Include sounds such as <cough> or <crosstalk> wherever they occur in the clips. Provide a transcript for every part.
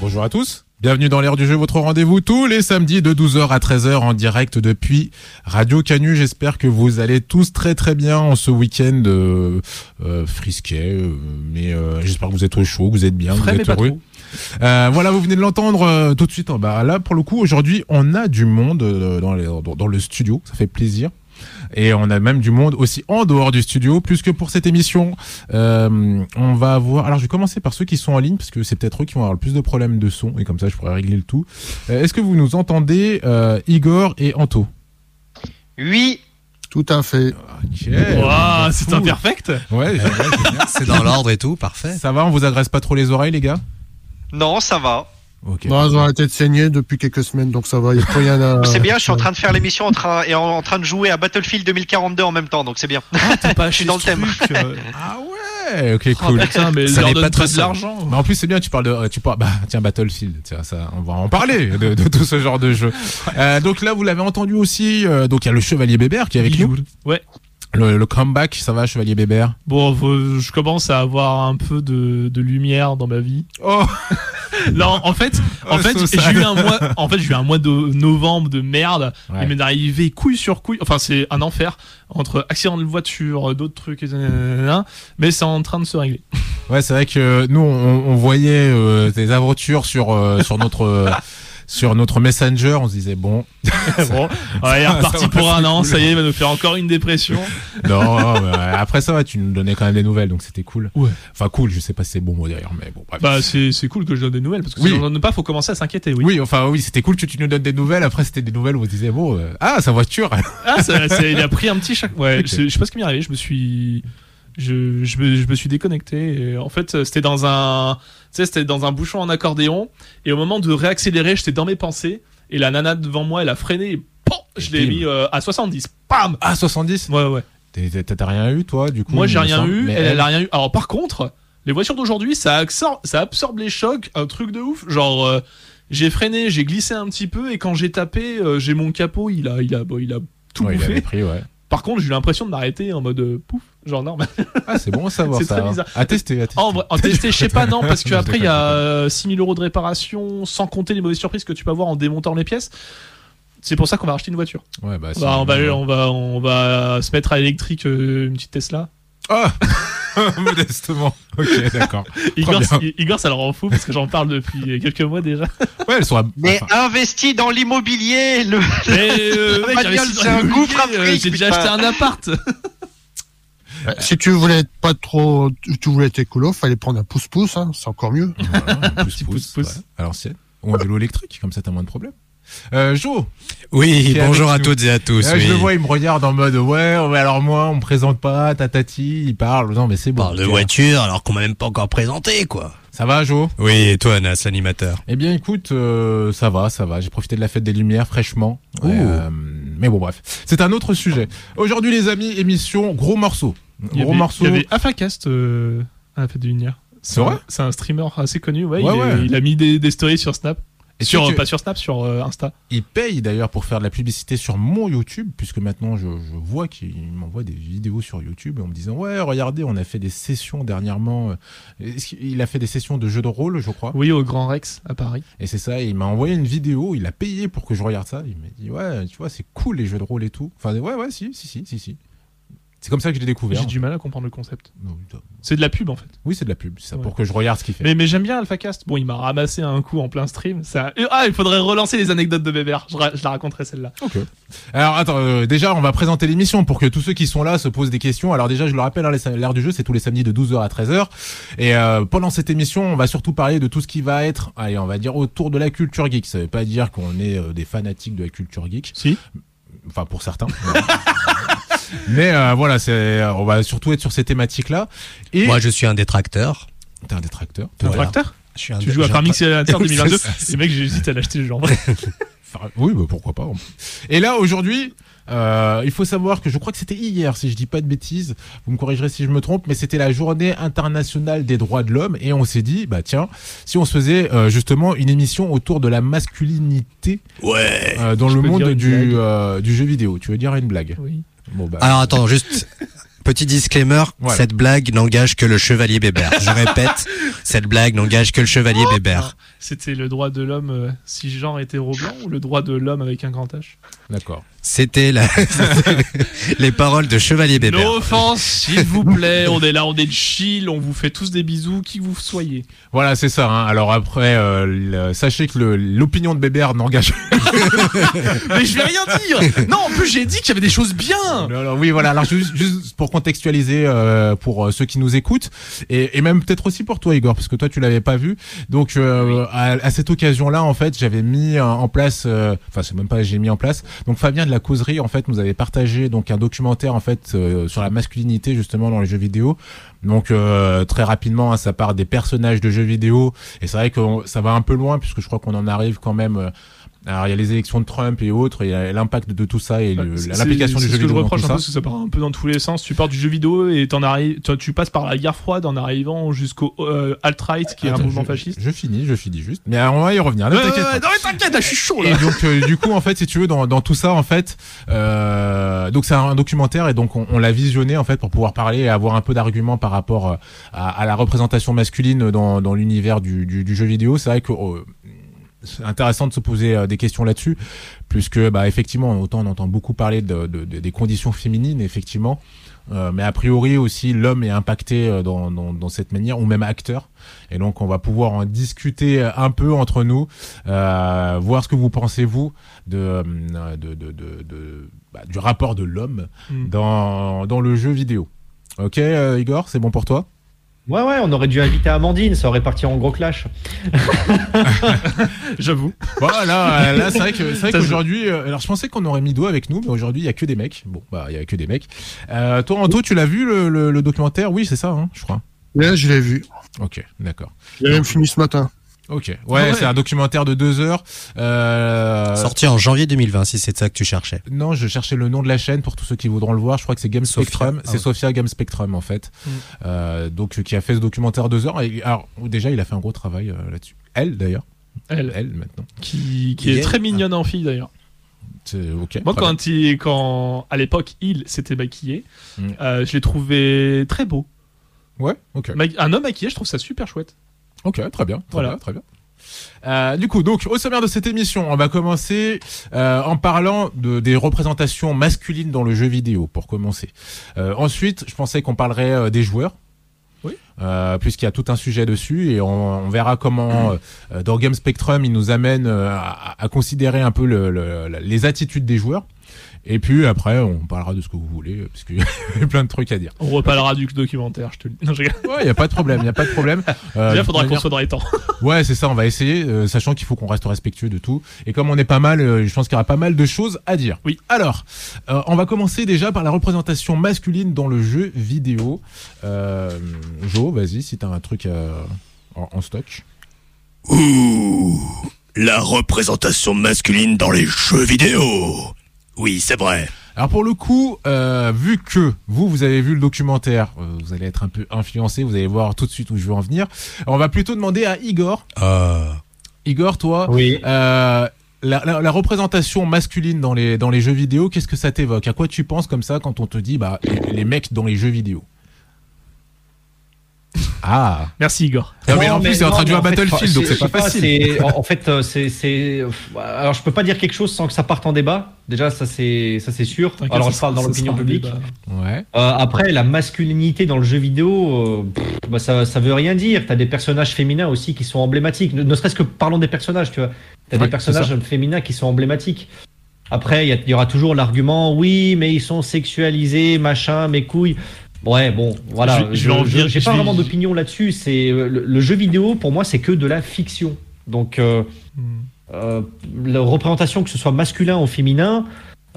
Bonjour à tous. Bienvenue dans l'air du jeu, votre rendez-vous tous les samedis de 12h à 13h en direct depuis Radio Canu. J'espère que vous allez tous très très bien en ce week-end euh, euh, frisquet, euh, mais euh, j'espère que vous êtes au chaud, que vous êtes bien, Frais, vous êtes heureux. Euh, voilà, vous venez de l'entendre euh, tout de suite. Bah, là, pour le coup, aujourd'hui, on a du monde dans, les- dans- dans le studio. Ça fait plaisir. Et on a même du monde aussi en dehors du studio, plus que pour cette émission. Euh, on va avoir. Alors, je vais commencer par ceux qui sont en ligne, parce que c'est peut-être eux qui vont avoir le plus de problèmes de son, et comme ça, je pourrais régler le tout. Euh, Est-ce que vous nous entendez, euh, Igor et Anto? Oui, Tout à fait. Ok. Waouh, c'est imperfect. Ouais, ouais, c'est bien. <laughs> C'est dans l'ordre et tout, parfait. Ça va, on vous agresse pas trop les oreilles, les gars? Non, ça va. Ok. Bon, ils ont arrêté de saigner depuis quelques semaines, donc ça va. Il n'y a <laughs> c'est bien, je suis en train de faire l'émission en train, et en, en train de jouer à Battlefield 2042 en même temps, donc c'est bien. Pas <laughs> Je suis dans le thème. <laughs> Ah ouais, ok, Oh, cool. putain, mais Ça leur donne pas très de l'argent. Mais en plus, c'est bien, tu parles de, euh, tu parles, bah, tiens, Battlefield, tiens, ça, on va en parler de, de tout ce genre de jeu. Euh, donc là, vous l'avez entendu aussi, euh, donc il y a le Chevalier Bébert qui est avec nous. Ouais. Le, le comeback, ça va, Chevalier Bébert? Bon, faut- je commence à avoir un peu de, de lumière dans ma vie. Oh, <laughs> Non, en fait, en Oh, fait, so sad. j'ai eu un mois, en fait, j'ai eu un mois de novembre de merde. Ouais. Il m'est arrivé couille sur couille. Enfin, c'est un enfer entre accident de voiture, d'autres trucs, mais c'est en train de se régler. ouais, c'est vrai que nous, on, on voyait euh, tes aventures sur euh, sur notre euh, <laughs> sur notre Messenger, on se disait bon, <laughs> bon, il est reparti pour un an. cool. Ça y est, il va nous faire encore une dépression. <laughs> non, mais, après ça, tu nous donnais quand même des nouvelles, donc c'était cool. Ouais. Enfin, cool, je sais pas si c'est bon mot d'ailleurs, mais bon, bref. Bah, c'est cool que je donne des nouvelles parce que Oui. si on en donne pas, faut commencer à s'inquiéter. Oui. oui, enfin oui, c'était cool que tu nous donnes des nouvelles. Après, c'était des nouvelles où on se disait bon, euh, ah, sa voiture. Ah, ça, <laughs> ça- il a pris un petit choc. Ouais, je, je sais pas ce qui m'est arrivé. Je me suis, je, je, me, je me suis déconnecté. Et en fait, c'était dans un, sais, c'était dans un bouchon en accordéon. Et au moment de réaccélérer, j'étais dans mes pensées. Et la nana devant moi, elle a freiné. Et POM je l'ai mis euh, à 70. Pam. Ah, 70 Ouais, ouais. T'as rien eu, toi, du coup Moi, j'ai rien eu. Elle, elle a rien eu. Alors, par contre, les voitures d'aujourd'hui, ça absorbe, ça absorbe les chocs. Un truc de ouf. Genre. euh, j'ai freiné, j'ai glissé un petit peu et quand j'ai tapé, euh, j'ai mon capot, il a, il a, bon, il a tout Ouais, il bouffé. avait pris, ouais. Par contre, j'ai eu l'impression de m'arrêter en mode euh, pouf, genre normal. Ah, c'est bon à savoir <laughs> C'est ça. très hein. bizarre. À tester, à tester. En, vrai, en testé, je sais pas, non, parce qu'après, <laughs> il y a euh, 6000 euros de réparation, sans compter les mauvaises surprises que tu peux avoir en démontant les pièces. C'est pour ça qu'on va acheter une voiture. Ouais, bah, va, on va, on va, on va se mettre à l'électrique euh, une petite Tesla. Ah <laughs> Modestement. Ok, d'accord. Igor, Igor, ça le rend fou parce que j'en parle depuis quelques mois déjà. Ouais, elles sont à... Mais enfin, investi dans l'immobilier, le... Mais euh, mec, c'est un gouffre euh, J'ai déjà acheté un appart. Euh, Si tu voulais être pas trop, tu voulais être écolo, fallait prendre un pouce-pouce, hein, c'est encore mieux. voilà, un pouce, <laughs> petit pouce, pouce-pouce. ouais, à l'ancienne. Ou un vélo électrique, comme ça t'as moins de problèmes. Euh, Jo, Oui, bonjour à nous. toutes et à tous. là, oui. je le vois, il me regarde en mode ouais, ouais, alors moi, on me présente pas, tatati, il parle. Non, mais c'est On bon. parle de voiture alors qu'on m'a même pas encore présenté, quoi. Ça va, Jo? Oui, et toi, Nas, l'animateur? Eh bien, écoute, euh, ça va, ça va. J'ai profité de la fête des Lumières fraîchement. Ouh. Euh, mais bon, bref, c'est un autre sujet. Aujourd'hui, les amis, émission gros morceau. Il y Gros avait, morceau. Il y avait Afacast euh, à la fête de lumière. C'est vrai C'est un streamer assez connu. Ouais, Ouais, il, est- ouais. il a mis des, des stories sur Snap. Et sur, tu Pas sur Snap, sur euh, Insta. Il paye d'ailleurs pour faire de la publicité sur mon YouTube, puisque maintenant je, je vois qu'il m'envoie des vidéos sur YouTube en me disant ouais regardez on a fait des sessions dernièrement. euh, Il a fait des sessions de jeux de rôle je crois. Oui, au Grand Rex à Paris. Et c'est ça, et il m'a envoyé une vidéo, il a payé pour que je regarde ça. Il m'a dit ouais tu vois c'est cool les jeux de rôle et tout. Enfin ouais ouais si si si si si. C'est comme ça que je l'ai découvert. J'ai du mal à comprendre le concept. C'est de la pub en fait. Oui c'est de la pub, c'est ça Ouais. pour que je regarde ce qu'il fait. Mais, mais j'aime bien AlphaCast. Bon, il m'a ramassé un coup en plein stream. Ça... Ah, il faudrait relancer les anecdotes de Bébert. Je, ra- je la raconterai celle-là. Ok. Alors attends, euh, déjà on va présenter l'émission pour que tous ceux qui sont là se posent des questions. Alors déjà je le rappelle, hein, l'heure du jeu c'est tous les samedis de 12h à 13h. Et euh, pendant cette émission on va surtout parler de tout ce qui va être, allez on va dire autour de la culture geek. Ça veut pas dire qu'on est euh, des fanatiques de la culture geek, Si. enfin pour certains. <laughs> Mais euh, voilà, c'est, on va surtout être sur ces thématiques-là. Et Moi, je suis un détracteur. t'es un détracteur. T'es un Voilà. tracteur Je suis un Tu joues à Farming Simulator Oui, 2022 c'est ça. Les mecs, j'hésite à l'acheter le genre. <laughs> Enfin, oui, bah, pourquoi pas. Et là, aujourd'hui, euh, il faut savoir que je crois que c'était hier, si je dis pas de bêtises, vous me corrigerez si je me trompe, mais c'était la journée internationale des droits de l'homme et on s'est dit, bah tiens, si on se faisait euh, justement une émission autour de la masculinité Ouais. euh, dans Je le monde du, euh, du jeu vidéo. Tu veux dire une blague? Oui. Bon bah. Alors attends, juste Petit disclaimer, Voilà. cette blague n'engage que le chevalier Bébert. Je répète, <laughs> cette blague n'engage que le chevalier Bébert. C'était le droit de l'homme euh, cisgenre hétéro blanc ou le droit de l'homme avec un grand H? D'accord. C'était la... <laughs> les paroles de chevalier Bébert. No offense, s'il vous plaît. On est là, on est chill, on vous fait tous des bisous, qui que vous soyez. Voilà, c'est ça. hein. Alors après, euh, le- sachez que le- l'opinion de Bébert n'engage. <laughs> Mais je vais rien dire. Non, en plus j'ai dit qu'il y avait des choses bien. Non, oui, voilà. Alors juste, juste pour contextualiser euh, pour euh, ceux qui nous écoutent et, et même peut-être aussi pour toi, Igor, parce que toi tu l'avais pas vu. Donc euh, à, à cette occasion-là, en fait, j'avais mis euh, en place. euh, Enfin, c'est même pas j'ai mis en place. Donc Fabien de la causerie, en fait, nous avait partagé donc un documentaire en fait euh, sur la masculinité justement dans les jeux vidéo. Donc euh, très rapidement, hein, ça part des personnages de jeux vidéo et c'est vrai que ça va un peu loin puisque je crois qu'on en arrive quand même. Euh, alors il y a les élections de Trump et autres, il y a l'impact de tout ça et C'est- l'implication du c'est jeu ce que je vidéo reproche un peu, parce que ça part un peu dans tous les sens. Tu pars du jeu vidéo et t'en arrives, tu passes par la guerre froide en arrivant jusqu'au euh, alt-right qui est un mouvement je, fasciste. Je finis, je finis juste. Mais euh, on va y revenir. Ne Ouais, t'inquiète non mais t'inquiète, là, je suis chaud Et là. donc euh, du coup en fait si tu veux dans, dans tout ça en fait euh, donc c'est un documentaire et donc on, on l'a visionné en fait pour pouvoir parler et avoir un peu d'arguments par rapport euh, à, à la représentation masculine dans, dans l'univers du, du, du jeu vidéo c'est vrai que euh, c'est intéressant de se poser euh, des questions là-dessus puisque bah effectivement autant on entend beaucoup parler de, de- de- des conditions féminines effectivement euh, mais a priori aussi l'homme est impacté euh, dans, dans, dans cette manière ou même acteur et donc on va pouvoir en discuter un peu entre nous euh, voir ce que vous pensez vous de, euh, de, de, de, de- bah, du rapport de l'homme Mm. dans, dans le jeu vidéo. Ok euh, Igor, c'est bon pour toi? Ouais, ouais, on aurait dû inviter Amandine, ça aurait parti en gros clash. <laughs> J'avoue. Voilà, là c'est vrai que c'est vrai qu'aujourd'hui, euh, alors je pensais qu'on aurait Mido avec nous, mais aujourd'hui il y a que des mecs. Bon bah il y a que des mecs. Euh, toi Anto, tu l'as vu le, le, le documentaire? Oui c'est ça, hein, je crois. Là, je l'ai vu. Ok, d'accord. J'ai même fini ce matin. Ok, ouais, Ah ouais. c'est un documentaire de deux heures. Euh, Sorti en janvier 2020, si c'est ça que tu cherchais. Non, je cherchais le nom de la chaîne pour tous ceux qui voudront le voir. Je crois que c'est Game Sophia. Spectrum. Ah c'est ouais. Sophia Game Spectrum en fait. Mm. Euh, donc qui a fait ce documentaire deux heures. Et, alors déjà, il a fait un gros travail euh, là-dessus. Elle d'ailleurs. Elle, Elle maintenant. qui, est très mignonne en fille d'ailleurs. C'est ok. Moi, quand, il, quand à l'époque il s'était maquillé, Mm. euh, je l'ai trouvé très beau. Ouais. Ok. Ma- Un homme maquillé, je trouve ça super chouette. Ok. Très bien. Très Voilà. bien. Très bien. Euh, du coup, donc au sommaire de cette émission, on va commencer euh, en parlant de, des représentations masculines dans le jeu vidéo, pour commencer. Euh, ensuite, je pensais qu'on parlerait euh, des joueurs. Oui. Euh, puisqu'il y a tout un sujet dessus et on, on verra comment euh, dans Game Spectrum il nous amène à, à considérer un peu le, le- les attitudes des joueurs et puis après on parlera de ce que vous voulez parce qu'il <laughs> y a plein de trucs à dire. On reparlera du documentaire, je te le dis. Non, je rigole. Ouais, il y a pas de problème, il y a pas de problème. <laughs> Euh, Déjà, faudra qu'on soit dans les temps. <laughs> Ouais, c'est ça, on va essayer, euh, sachant qu'il faut qu'on reste respectueux de tout. Et comme on est pas mal, euh, je pense qu'il y aura pas mal de choses à dire. Oui. Alors, euh, on va commencer déjà par la représentation masculine dans le jeu vidéo. Euh, Jo, vas-y, si t'as un truc euh, en, en stock. Ouh, la représentation masculine dans les jeux vidéo. Oui, c'est vrai. Alors pour le coup, euh, vu que vous, vous avez vu le documentaire, euh, vous allez être un peu influencé, vous allez voir tout de suite où je veux en venir. On va plutôt demander à Igor. Euh, Igor, toi, Oui. Euh, la, la- la représentation masculine dans les, dans les jeux vidéo, qu'est-ce que ça t'évoque? À quoi tu penses comme ça quand on te dit bah, les, les mecs dans les jeux vidéo? Ah Merci Igor. Non, mais Non, en plus, mais c'est en non, train de jouer à mais Battlefield, donc je c'est pas facile. c'est- En, fait, euh, c'est, c'est. Alors, je peux pas dire quelque chose sans que ça parte en débat. Déjà, ça c'est, ça c'est sûr. T'inquiète, Alors, ça je parle dans l'opinion publique. Ouais. Euh, après, la masculinité dans le jeu vidéo, euh, pff, bah, ça, ça veut rien dire. T'as des personnages féminins aussi qui sont emblématiques. Ne, ne serait-ce que parlons des personnages, tu vois. T'as Ouais, des personnages féminins qui sont emblématiques. Après, il y, y aura toujours l'argument, oui, mais ils sont sexualisés, machin, mes couilles. Ouais, bon, voilà. Je- je pas vraiment d'opinion là-dessus. C'est euh, le, le jeu vidéo pour moi, c'est que de la fiction. Donc, euh, euh, la représentation, que ce soit masculin ou féminin,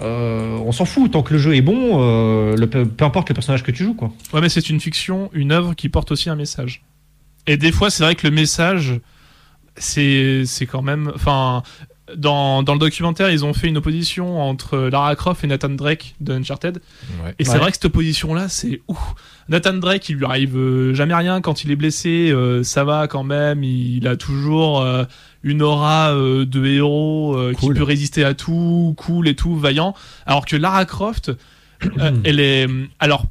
euh, on s'en fout. Tant que le jeu est bon, euh, le, peu peu importe le personnage que tu joues, quoi. Ouais, mais c'est une fiction, une œuvre qui porte aussi un message. Et des fois, c'est vrai que le message, c'est c'est quand même. Enfin, dans, dans le documentaire, ils ont fait une opposition entre Lara Croft et Nathan Drake de Uncharted. ouais. Et c'est Ouais. vrai que cette opposition-là, c'est ouf. Nathan Drake, il lui arrive euh, jamais rien quand il est blessé. euh, ça va quand même. Il a toujours euh, une aura euh, de héros euh, qui Cool. peut résister à tout, cool et tout, vaillant. Alors que Lara Croft, euh, elle est. Alors,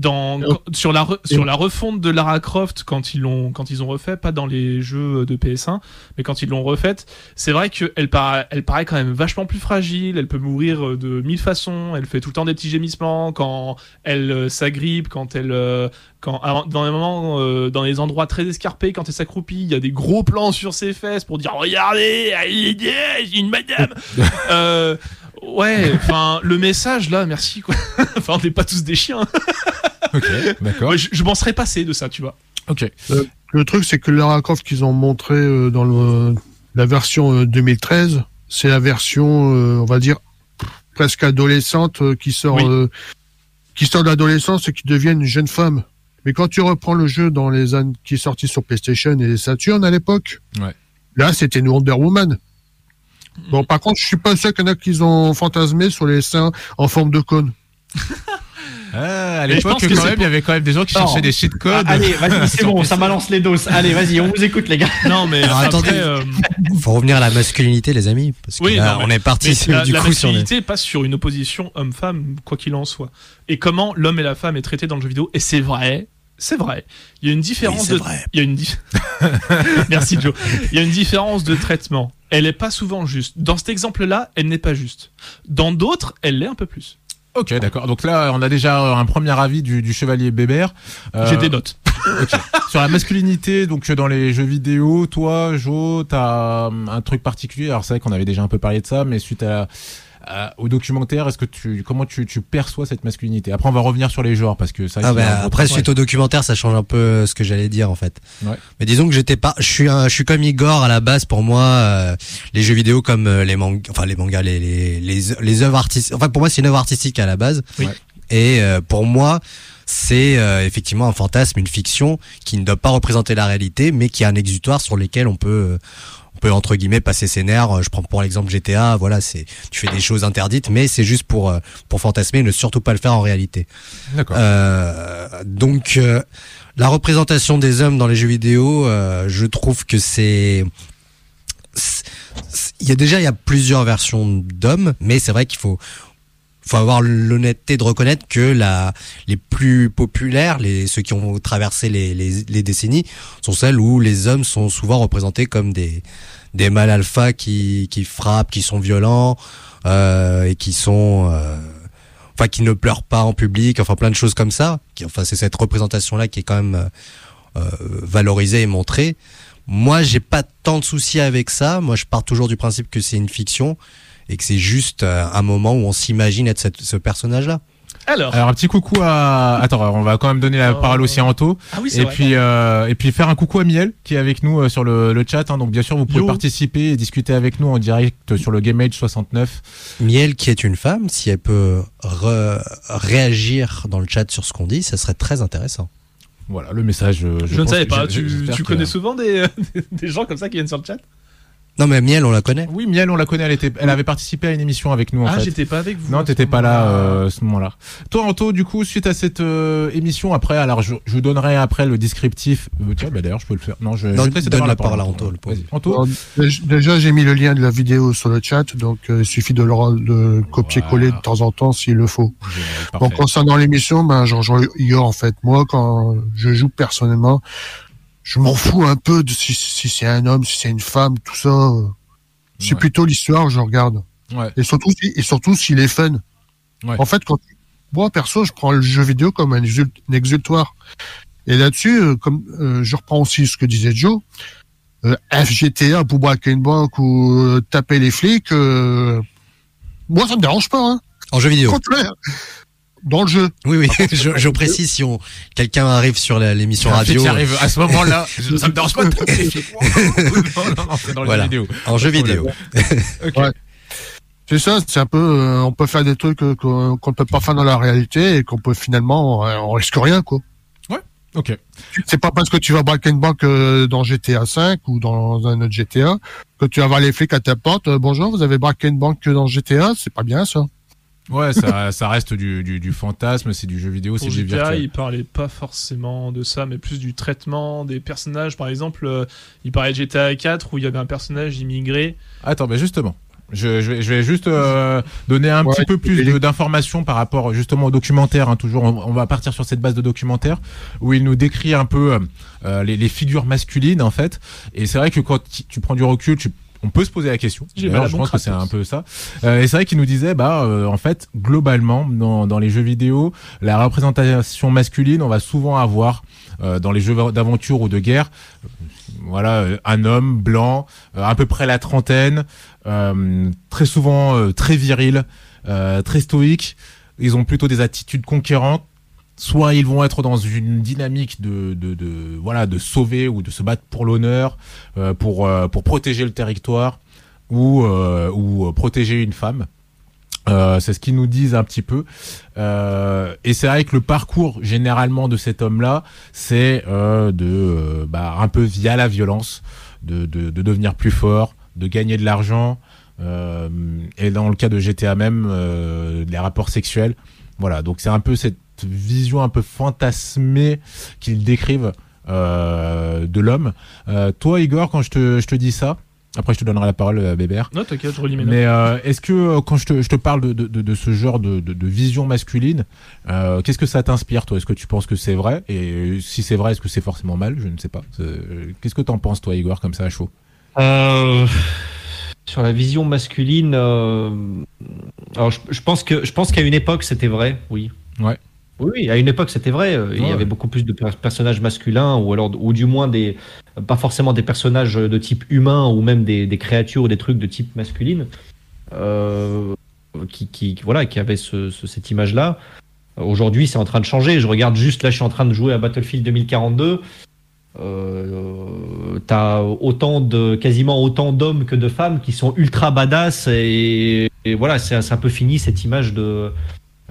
dans Oh. sur la re- sur la refonte de Lara Croft quand ils l'ont quand ils ont refait pas dans les jeux de PS1 mais quand ils l'ont refaite c'est vrai qu'elle paraît elle paraît quand même vachement plus fragile elle peut mourir euh, de mille façons elle fait tout le temps des petits gémissements quand elle euh, s'agrippe quand elle euh, quand dans les moments euh, dans les endroits très escarpés quand elle s'accroupit il y a des gros plans sur ses fesses pour dire regardez elle est- une madame <laughs> euh, ouais enfin le message là merci quoi <laughs> enfin on n'est pas tous des chiens <laughs> Ok, d'accord. Ouais, je, je m'en serais passé de ça, tu vois. Ok. Le truc, c'est que Lara Croft qu'ils ont montré euh, dans le, la version euh, 2013, c'est la version, euh, on va dire, presque adolescente euh, qui sort, Oui. euh, qui sort de l'adolescence et qui devient une jeune femme. Mais quand tu reprends le jeu dans les années qui est sorti sur PlayStation et Saturn à l'époque, Ouais. là c'était une Wonder Woman. Bon, par contre, je suis pas sûr qu'il y en a qui ont fantasmé sur les seins en forme de cône. <laughs> Ah, à l'époque, pense que quand même, il y avait quand même des gens qui Non. cherchaient des cheat codes. Ah, allez, vas-y, c'est Sur bon, ça balance les doses. Allez, vas-y, on vous écoute, les gars. Non, mais Alors, attendez. euh, Faut revenir à la masculinité, les amis, parce que Oui, là, non, mais- on est parti mais <laughs> la, du la coup sur les... masculinité passe sur une opposition homme-femme, quoi qu'il en soit. Et comment l'homme et la femme est traité dans le jeu vidéo. Et c'est vrai, c'est vrai. Il y a une différence Oui, c'est de. vrai. Il y a une dif- <laughs> Merci Joe. Il y a une différence de traitement. Elle est pas souvent juste. Dans cet exemple-là, elle n'est pas juste. Dans d'autres, elle l'est un peu plus. Ok, d'accord. Donc là, on a déjà un premier avis du, du chevalier Bébert. Euh, J'ai des notes. <laughs> Sur la masculinité, donc dans les jeux vidéo, toi, Jo, t'as hum, un truc particulier? Alors c'est vrai qu'on avait déjà un peu parlé de ça, mais suite à, à- au documentaire, est-ce que tu, comment tu, tu perçois cette masculinité? Après, on va revenir sur les genres parce que ça. Ah c'est bah, après suite au documentaire ça change un peu euh, ce que j'allais dire en fait. Ouais. Mais disons que j'étais pas je suis un, je suis comme Igor à la base pour moi euh, les jeux vidéo comme euh, les mangas enfin les mangas les les les, les œuvres artistiques enfin pour moi c'est une œuvre artistique à la base. Oui. Et euh, pour moi c'est euh, effectivement un fantasme une fiction qui ne doit pas représenter la réalité mais qui a un exutoire sur lequel on peut euh, peut entre guillemets passer ses nerfs. Je prends pour l'exemple GTA, voilà, c'est tu fais des choses interdites, mais c'est juste pour euh, pour fantasmer, ne surtout pas le faire en réalité. D'accord. Euh, donc euh, la représentation des hommes dans les jeux vidéo, euh, je trouve que c'est- il y a déjà il y a plusieurs versions d'hommes, mais c'est vrai qu'il faut faut avoir l'honnêteté de reconnaître que la les plus populaires, les ceux qui ont traversé les, les, les décennies, sont celles où les hommes sont souvent représentés comme des des mâles alpha qui qui frappent, qui sont violents euh, et qui sont euh, enfin qui ne pleurent pas en public, enfin plein de choses comme ça. Enfin c'est cette représentation là qui est quand même euh, valorisée et montrée. Moi, j'ai pas tant de soucis avec ça. Moi, je pars toujours du principe que c'est une fiction et que c'est juste euh, un moment où on s'imagine être cette- ce personnage-là. Alors. Alors un petit coucou à. Attends, on va quand même donner la Oh. parole aussi à Anto. ah oui, c'est Et vrai. puis, euh, et puis faire un coucou à Miel qui est avec nous euh, sur le, le chat. hein. donc bien sûr, vous pouvez Yo. participer et discuter avec nous en direct sur le Game Age 69. Miel, qui est une femme, si elle peut re- réagir dans le chat sur ce qu'on dit, ça serait très intéressant. Voilà, le message. euh, Je, ne savais pas. Tu, que- connais souvent des, <laughs> des gens comme ça qui viennent sur le chat? Non, mais Miel, on la connaît. Oui, Miel, on la connaît. Elle était, elle avait participé à une émission avec nous en Ah, j'étais pas avec vous. Non, t'étais pas là euh, à ce moment-là. Toi, Anto, du coup, suite à cette euh, émission, après, alors je, je vous donnerai après le descriptif. Euh, tiens, bah, d'ailleurs, je peux le faire. Non, je, Non, je donne d'abord la parole à Anto. Anto. Déjà, j'ai mis le lien de la vidéo sur le chat, donc euh, il suffit de le, de copier-coller Voilà. de temps en temps s'il le faut. Génial, Bon, parfait. concernant l'émission, ben, j'en rejoins Igor, en fait. Moi, quand je joue personnellement, je m'en fous un peu de si, si c'est un homme, si c'est une femme, tout ça. C'est Ouais. plutôt l'histoire que je regarde. Ouais. Et surtout, et surtout s'il est fun. Ouais. En fait, quand, moi, perso, je prends le jeu vidéo comme un, exul- un exultoire. Et là-dessus, euh, comme euh, je reprends aussi ce que disait Joe, euh, FGTA pour braquer une banque ou euh, taper les flics, moi, ça me dérange pas. Hein. En jeu Au vidéo. contraire. Dans le jeu. Oui, oui. je, je précise si on, quelqu'un arrive sur la- l'émission radio. qui arrive à ce moment-là, <laughs> je- ça me dérange pas <laughs> de non, non, non, c'est dans le Voilà. jeu vidéo. En jeu vidéo. <laughs> Ok. Ouais. C'est ça, c'est un peu, euh, on peut faire des trucs euh, qu'on qu'on ne peut pas faire dans la réalité et qu'on peut finalement, euh, on risque rien, quoi. Ok. C'est pas parce que tu vas braquer une banque euh, dans GTA 5 ou dans un autre GTA que tu vas voir les flics à ta porte. euh, bonjour, vous avez braqué une banque dans GTA, c'est pas bien ça. Ouais, ça, ça reste du, du, du fantasme, c'est du jeu vidéo, c'est du GTA, virtuel. il parlait pas forcément de ça, mais plus du traitement des personnages. Par exemple, euh, il parlait de GTA 4 où il y avait un personnage immigré. Attends, bah justement. Je, je vais, je vais juste euh, donner un Ouais, petit peu plus d'informations par rapport justement au documentaire. hein, toujours, on, on va partir sur cette base de documentaire où il nous décrit un peu euh, euh, les, les figures masculines en fait. Et c'est vrai que quand tu- tu prends du recul, tu, on peut se poser la question. D'ailleurs, je pense que c'est un peu ça. Euh, et c'est vrai qu'il nous disait, bah, euh, en fait, globalement, dans, dans les jeux vidéo, la représentation masculine, on va souvent avoir euh, dans les jeux d'aventure ou de guerre, voilà, un homme blanc, euh, à peu près la trentaine, euh, très souvent euh, très viril, euh, très stoïque. Ils ont plutôt des attitudes conquérantes. Soit ils vont être dans une dynamique de, de, de voilà de sauver ou de se battre pour l'honneur, euh, pour euh, pour protéger le territoire ou euh, ou euh, protéger une femme. Euh, c'est ce qu'ils nous disent un petit peu. Euh, et c'est vrai que le parcours généralement de cet homme-là, c'est de bah, un peu via la violence, de, de, de devenir plus fort, de gagner de l'argent. Et dans le cas de GTA même, les rapports sexuels. Voilà, donc c'est un peu cette vision un peu fantasmée qu'ils décrivent euh, de l'homme. Euh, toi, Igor, quand je te, je te dis ça, après je te donnerai la parole, euh, Bébert. Non, t'inquiète, je relis mes notes. Mais euh, est-ce que euh, quand je te, je te parle de, de, de, de ce genre de, de, de vision masculine, euh, qu'est-ce que ça t'inspire toi? Est-ce que tu penses que c'est vrai? Et si c'est vrai, est-ce que c'est forcément mal? Je ne sais pas. Qu'est-ce que t'en penses toi, Igor, comme ça à chaud? Euh, sur la vision masculine, euh, alors je, je pense que je pense qu'à une époque c'était vrai, oui. Ouais. Oui, à une époque c'était vrai. euh, Il y avait beaucoup plus de per- personnages masculins ou alors ou du moins des pas forcément des personnages de type humain ou même des, des créatures ou des trucs de type masculine euh, qui, qui voilà qui avaient ce, ce- cette image là. Aujourd'hui, c'est en train de changer. Je regarde juste là, je suis en train de jouer à Battlefield 2042. Euh, t'as autant de quasiment autant d'hommes que de femmes qui sont ultra badass et, et voilà c'est un peu fini cette image de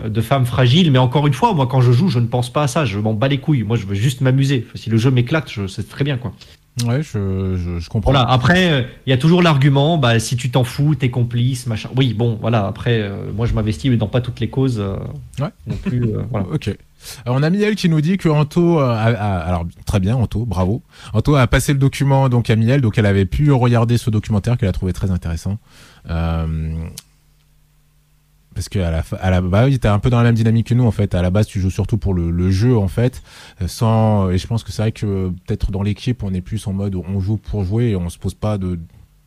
de femme fragile mais encore une fois moi quand je joue je ne pense pas à ça je m'en bats les couilles moi je veux juste m'amuser si le jeu m'éclate je c'est très bien quoi Ouais, je, je, je comprends. voilà après euh, il y a toujours l'argument bah si tu t'en fous t'es complice machin oui bon voilà après euh, moi je m'investis mais dans pas toutes les causes euh, Ouais. non plus euh, voilà <laughs> Ok. Alors, on a Miel qui nous dit que Anto, euh, a- a- alors très bien Anto, bravo. Anto a passé le document donc à Miel, donc elle avait pu regarder ce documentaire qu'elle a trouvé très intéressant. Euh, parce que à la, à la base, t'es un peu dans la même dynamique que nous en fait. À la base, tu joues surtout pour le, le jeu en fait, euh, sans. Et je pense que c'est vrai que peut-être dans l'équipe, on est plus en mode on joue pour jouer et on se pose pas de,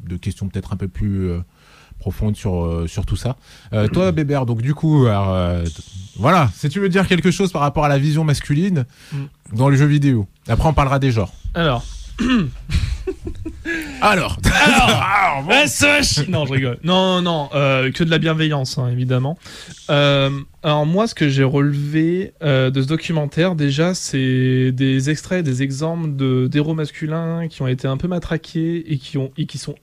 de questions peut-être un peu plus euh, profondes sur euh, sur tout ça. Euh, toi, Bébert, donc du coup, alors, euh, voilà, si tu veux dire quelque chose par rapport à la vision masculine Mm. dans le jeu vidéo. Après, on parlera des genres. Alors, <coughs> Alors, Alors, SH Non, je rigole. Non, non, euh, que de la bienveillance, hein, évidemment. Euh, alors moi, ce que j'ai relevé euh, de ce documentaire, déjà, c'est des extraits, des exemples de d'héros masculins qui ont été un peu matraqués et qui ont et qui sont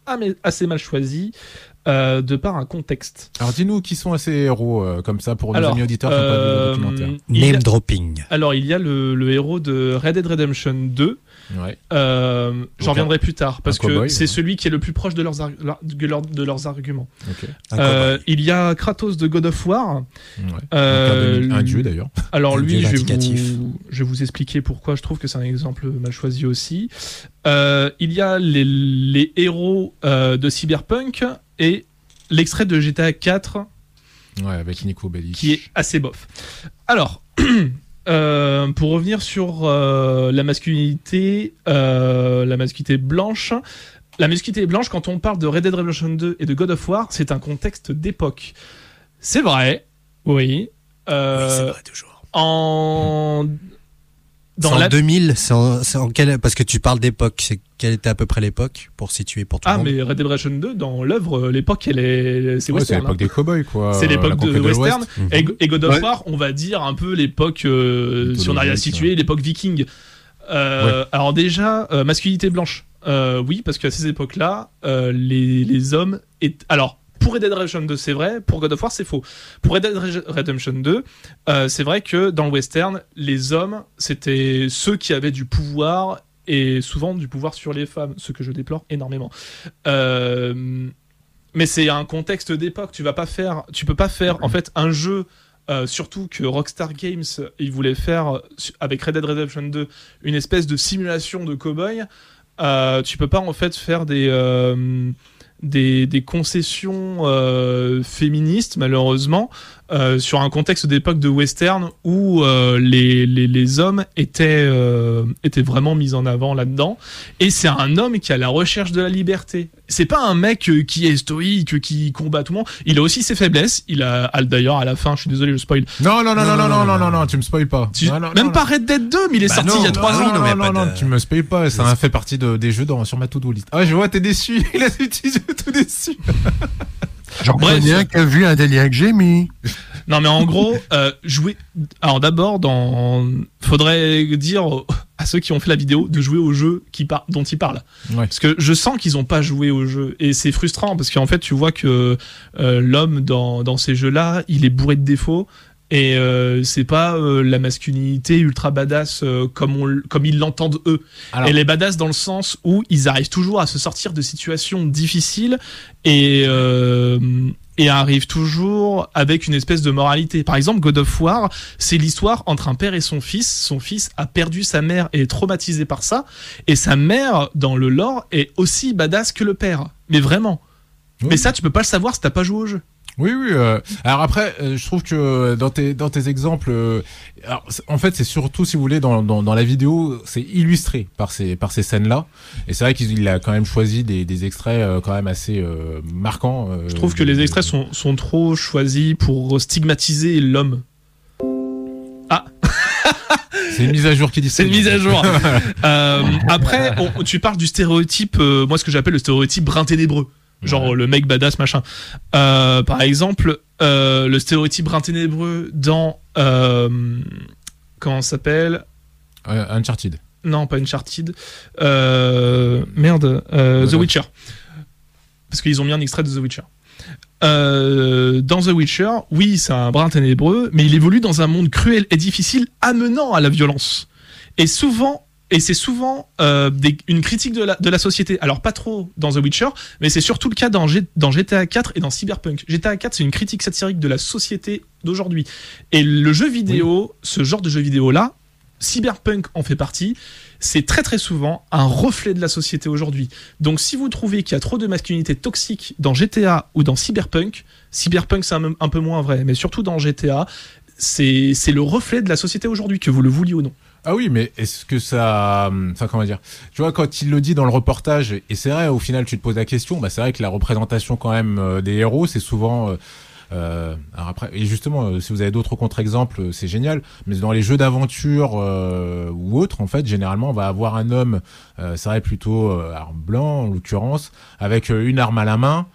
assez mal choisis euh, de par un contexte. alors dis-nous qui sont ces héros euh, comme ça pour nos Alors, amis auditeurs qui n'ont pas vu le euh, documentaire. il y a- Name dropping. alors il y a le, le héros de Red Dead Redemption 2 Ouais. Euh, J'en reviendrai plus tard parce que c'est ouais. celui qui est le plus proche de leurs, de leurs, de leurs arguments. Euh, il y a Kratos de God of War. Ouais. Euh, un, dieu d'ailleurs. <laughs> Alors Un lui, je vais, vous, je vais vous expliquer pourquoi je trouve que c'est un exemple mal choisi aussi. Euh, il y a les, les héros euh, de Cyberpunk et l'extrait de GTA 4 Ouais, avec Nico Bellic. qui est assez bof. Alors, <clears throat> euh, pour revenir sur euh, la masculinité, euh, la masculinité blanche. La masculinité blanche, quand on parle de Red Dead Redemption 2 et de God of War, c'est un contexte d'époque. C'est vrai, oui. Oui, c'est vrai, toujours. en Dans en la 2000, c'est en, c'est en quelle, parce que tu parles d'époque, c'est quelle était à peu près l'époque pour situer pour tout le ah monde mais Red Dead Redemption 2 dans l'œuvre euh, l'époque elle est c'est Ouais, c'est western l'époque hein. des cowboys quoi. C'est l'époque de western. Mhm. et, et God of Ouais. War on va dire un peu l'époque euh, si on arrive à situer l'époque viking Euh, alors déjà euh, masculinité blanche Euh, oui parce qu'à ces époques là les, les hommes est alors pour Red Dead Redemption 2, c'est vrai. Pour God of War, c'est faux. Pour Red Dead Redemption 2, euh, c'est vrai que dans le western, les hommes, c'était ceux qui avaient du pouvoir et souvent du pouvoir sur les femmes, ce que je déplore énormément. Euh, mais c'est un contexte d'époque. Tu vas pas faire, tu peux pas faire en fait un jeu. euh, surtout que Rockstar Games, ils voulaient faire avec Red Dead Redemption 2 une espèce de simulation de cowboy. Euh, tu peux pas en fait faire des des, concessions euh, féministes, malheureusement, euh, sur un contexte d'époque de western où euh, les, les, les hommes étaient, euh, étaient vraiment mis en avant là-dedans. Et c'est un homme qui a la recherche de la liberté. C'est pas un mec euh, qui est stoïque, qui combat tout le monde. Il a aussi ses faiblesses. Il a, d'ailleurs à la fin, je suis désolé, je spoil. Non, non, non, non, non, non, non, non, non, tu me spoil pas. Tu- Non, non, même pas Red Dead 2, mais il est Bah sorti il y a trois non, ans. non, non, non, de- tu me spoil pas, ça fait partie de, des jeux dans, sur ma to-do list. Ah, je vois, t'es déçu, <laughs> il a tout déçus. <laughs> J'en Bref. connais un qui a vu un des liens que j'ai mis. Non, mais en gros, <laughs> euh, jouer. Alors d'abord, dans, faudrait dire à ceux qui ont fait la vidéo de jouer au jeu qui par... dont ils parlent. Ouais. Parce que je sens qu'ils ont pas joué au jeu et c'est frustrant parce qu'en fait, tu vois que euh, l'homme dans dans ces jeux-là, il est bourré de défauts. Et euh, c'est pas euh, la masculinité ultra badass euh, comme on, l- comme ils l'entendent eux. Alors- Elle est badass dans le sens où ils arrivent toujours à se sortir de situations difficiles et et arrivent toujours avec une espèce de moralité. Par exemple, God of War, c'est l'histoire entre un père et son fils. Son fils a perdu sa mère et est traumatisé par ça, et sa mère dans le lore est aussi badass que le père. Mais vraiment. Oui. Mais ça, tu peux pas le savoir si t'as pas joué au jeu. Oui, oui. euh, alors après, euh, je trouve que dans tes dans tes exemples, euh, alors, en fait, c'est surtout si vous voulez dans dans, dans la vidéo, c'est illustré par ces par ces scènes là. Et c'est vrai qu'il il a quand même choisi des des extraits euh, quand même assez euh, marquants. euh, Je trouve que les extraits sont, sont trop choisis pour stigmatiser l'homme. <laughs> C'est une mise à jour qui dit. C'est une mise à jour. <laughs> Euh, après, on- tu parles du stéréotype, euh, moi ce que j'appelle le stéréotype brun ténébreux. Genre Ouais. le mec badass machin. Euh, par exemple, euh, le stéréotype brun ténébreux dans euh, comment ça s'appelle? Euh, Uncharted. Non, pas Uncharted. Merde, The. Witcher. Parce qu'ils ont mis un extrait de The Witcher. Euh, dans The Witcher, oui, c'est un brin ténébreux, mais il évolue dans un monde cruel et difficile, amenant à la violence. Et souvent, et c'est souvent euh, des- une critique de la, de la société. Alors pas trop dans The Witcher, mais c'est surtout le cas dans, G- dans GTA 4 et dans Cyberpunk. GTA 4, c'est une critique satirique de la société d'aujourd'hui. Et le jeu vidéo, ce genre de jeu vidéo là, Cyberpunk en fait partie. C'est très très souvent un reflet de la société aujourd'hui. Donc si vous trouvez qu'il y a trop de masculinité toxique dans GTA ou dans Cyberpunk, Cyberpunk c'est un, un peu moins vrai, mais surtout dans GTA, c'est c'est le reflet de la société aujourd'hui, que vous le vouliez ou non. Ah oui, mais est-ce que ça, ça comment dire Tu vois, quand il le dit dans le reportage, et c'est vrai, au final, tu te poses la question. Bah, c'est vrai que la représentation quand même euh, des héros, c'est souvent. euh, euh, alors après, et justement, euh, si vous avez d'autres contre-exemples, c'est génial. Mais dans les jeux d'aventure ou autres, en fait, généralement, on va avoir un homme, euh, c'est vrai plutôt blanc en l'occurrence, avec une arme à la main.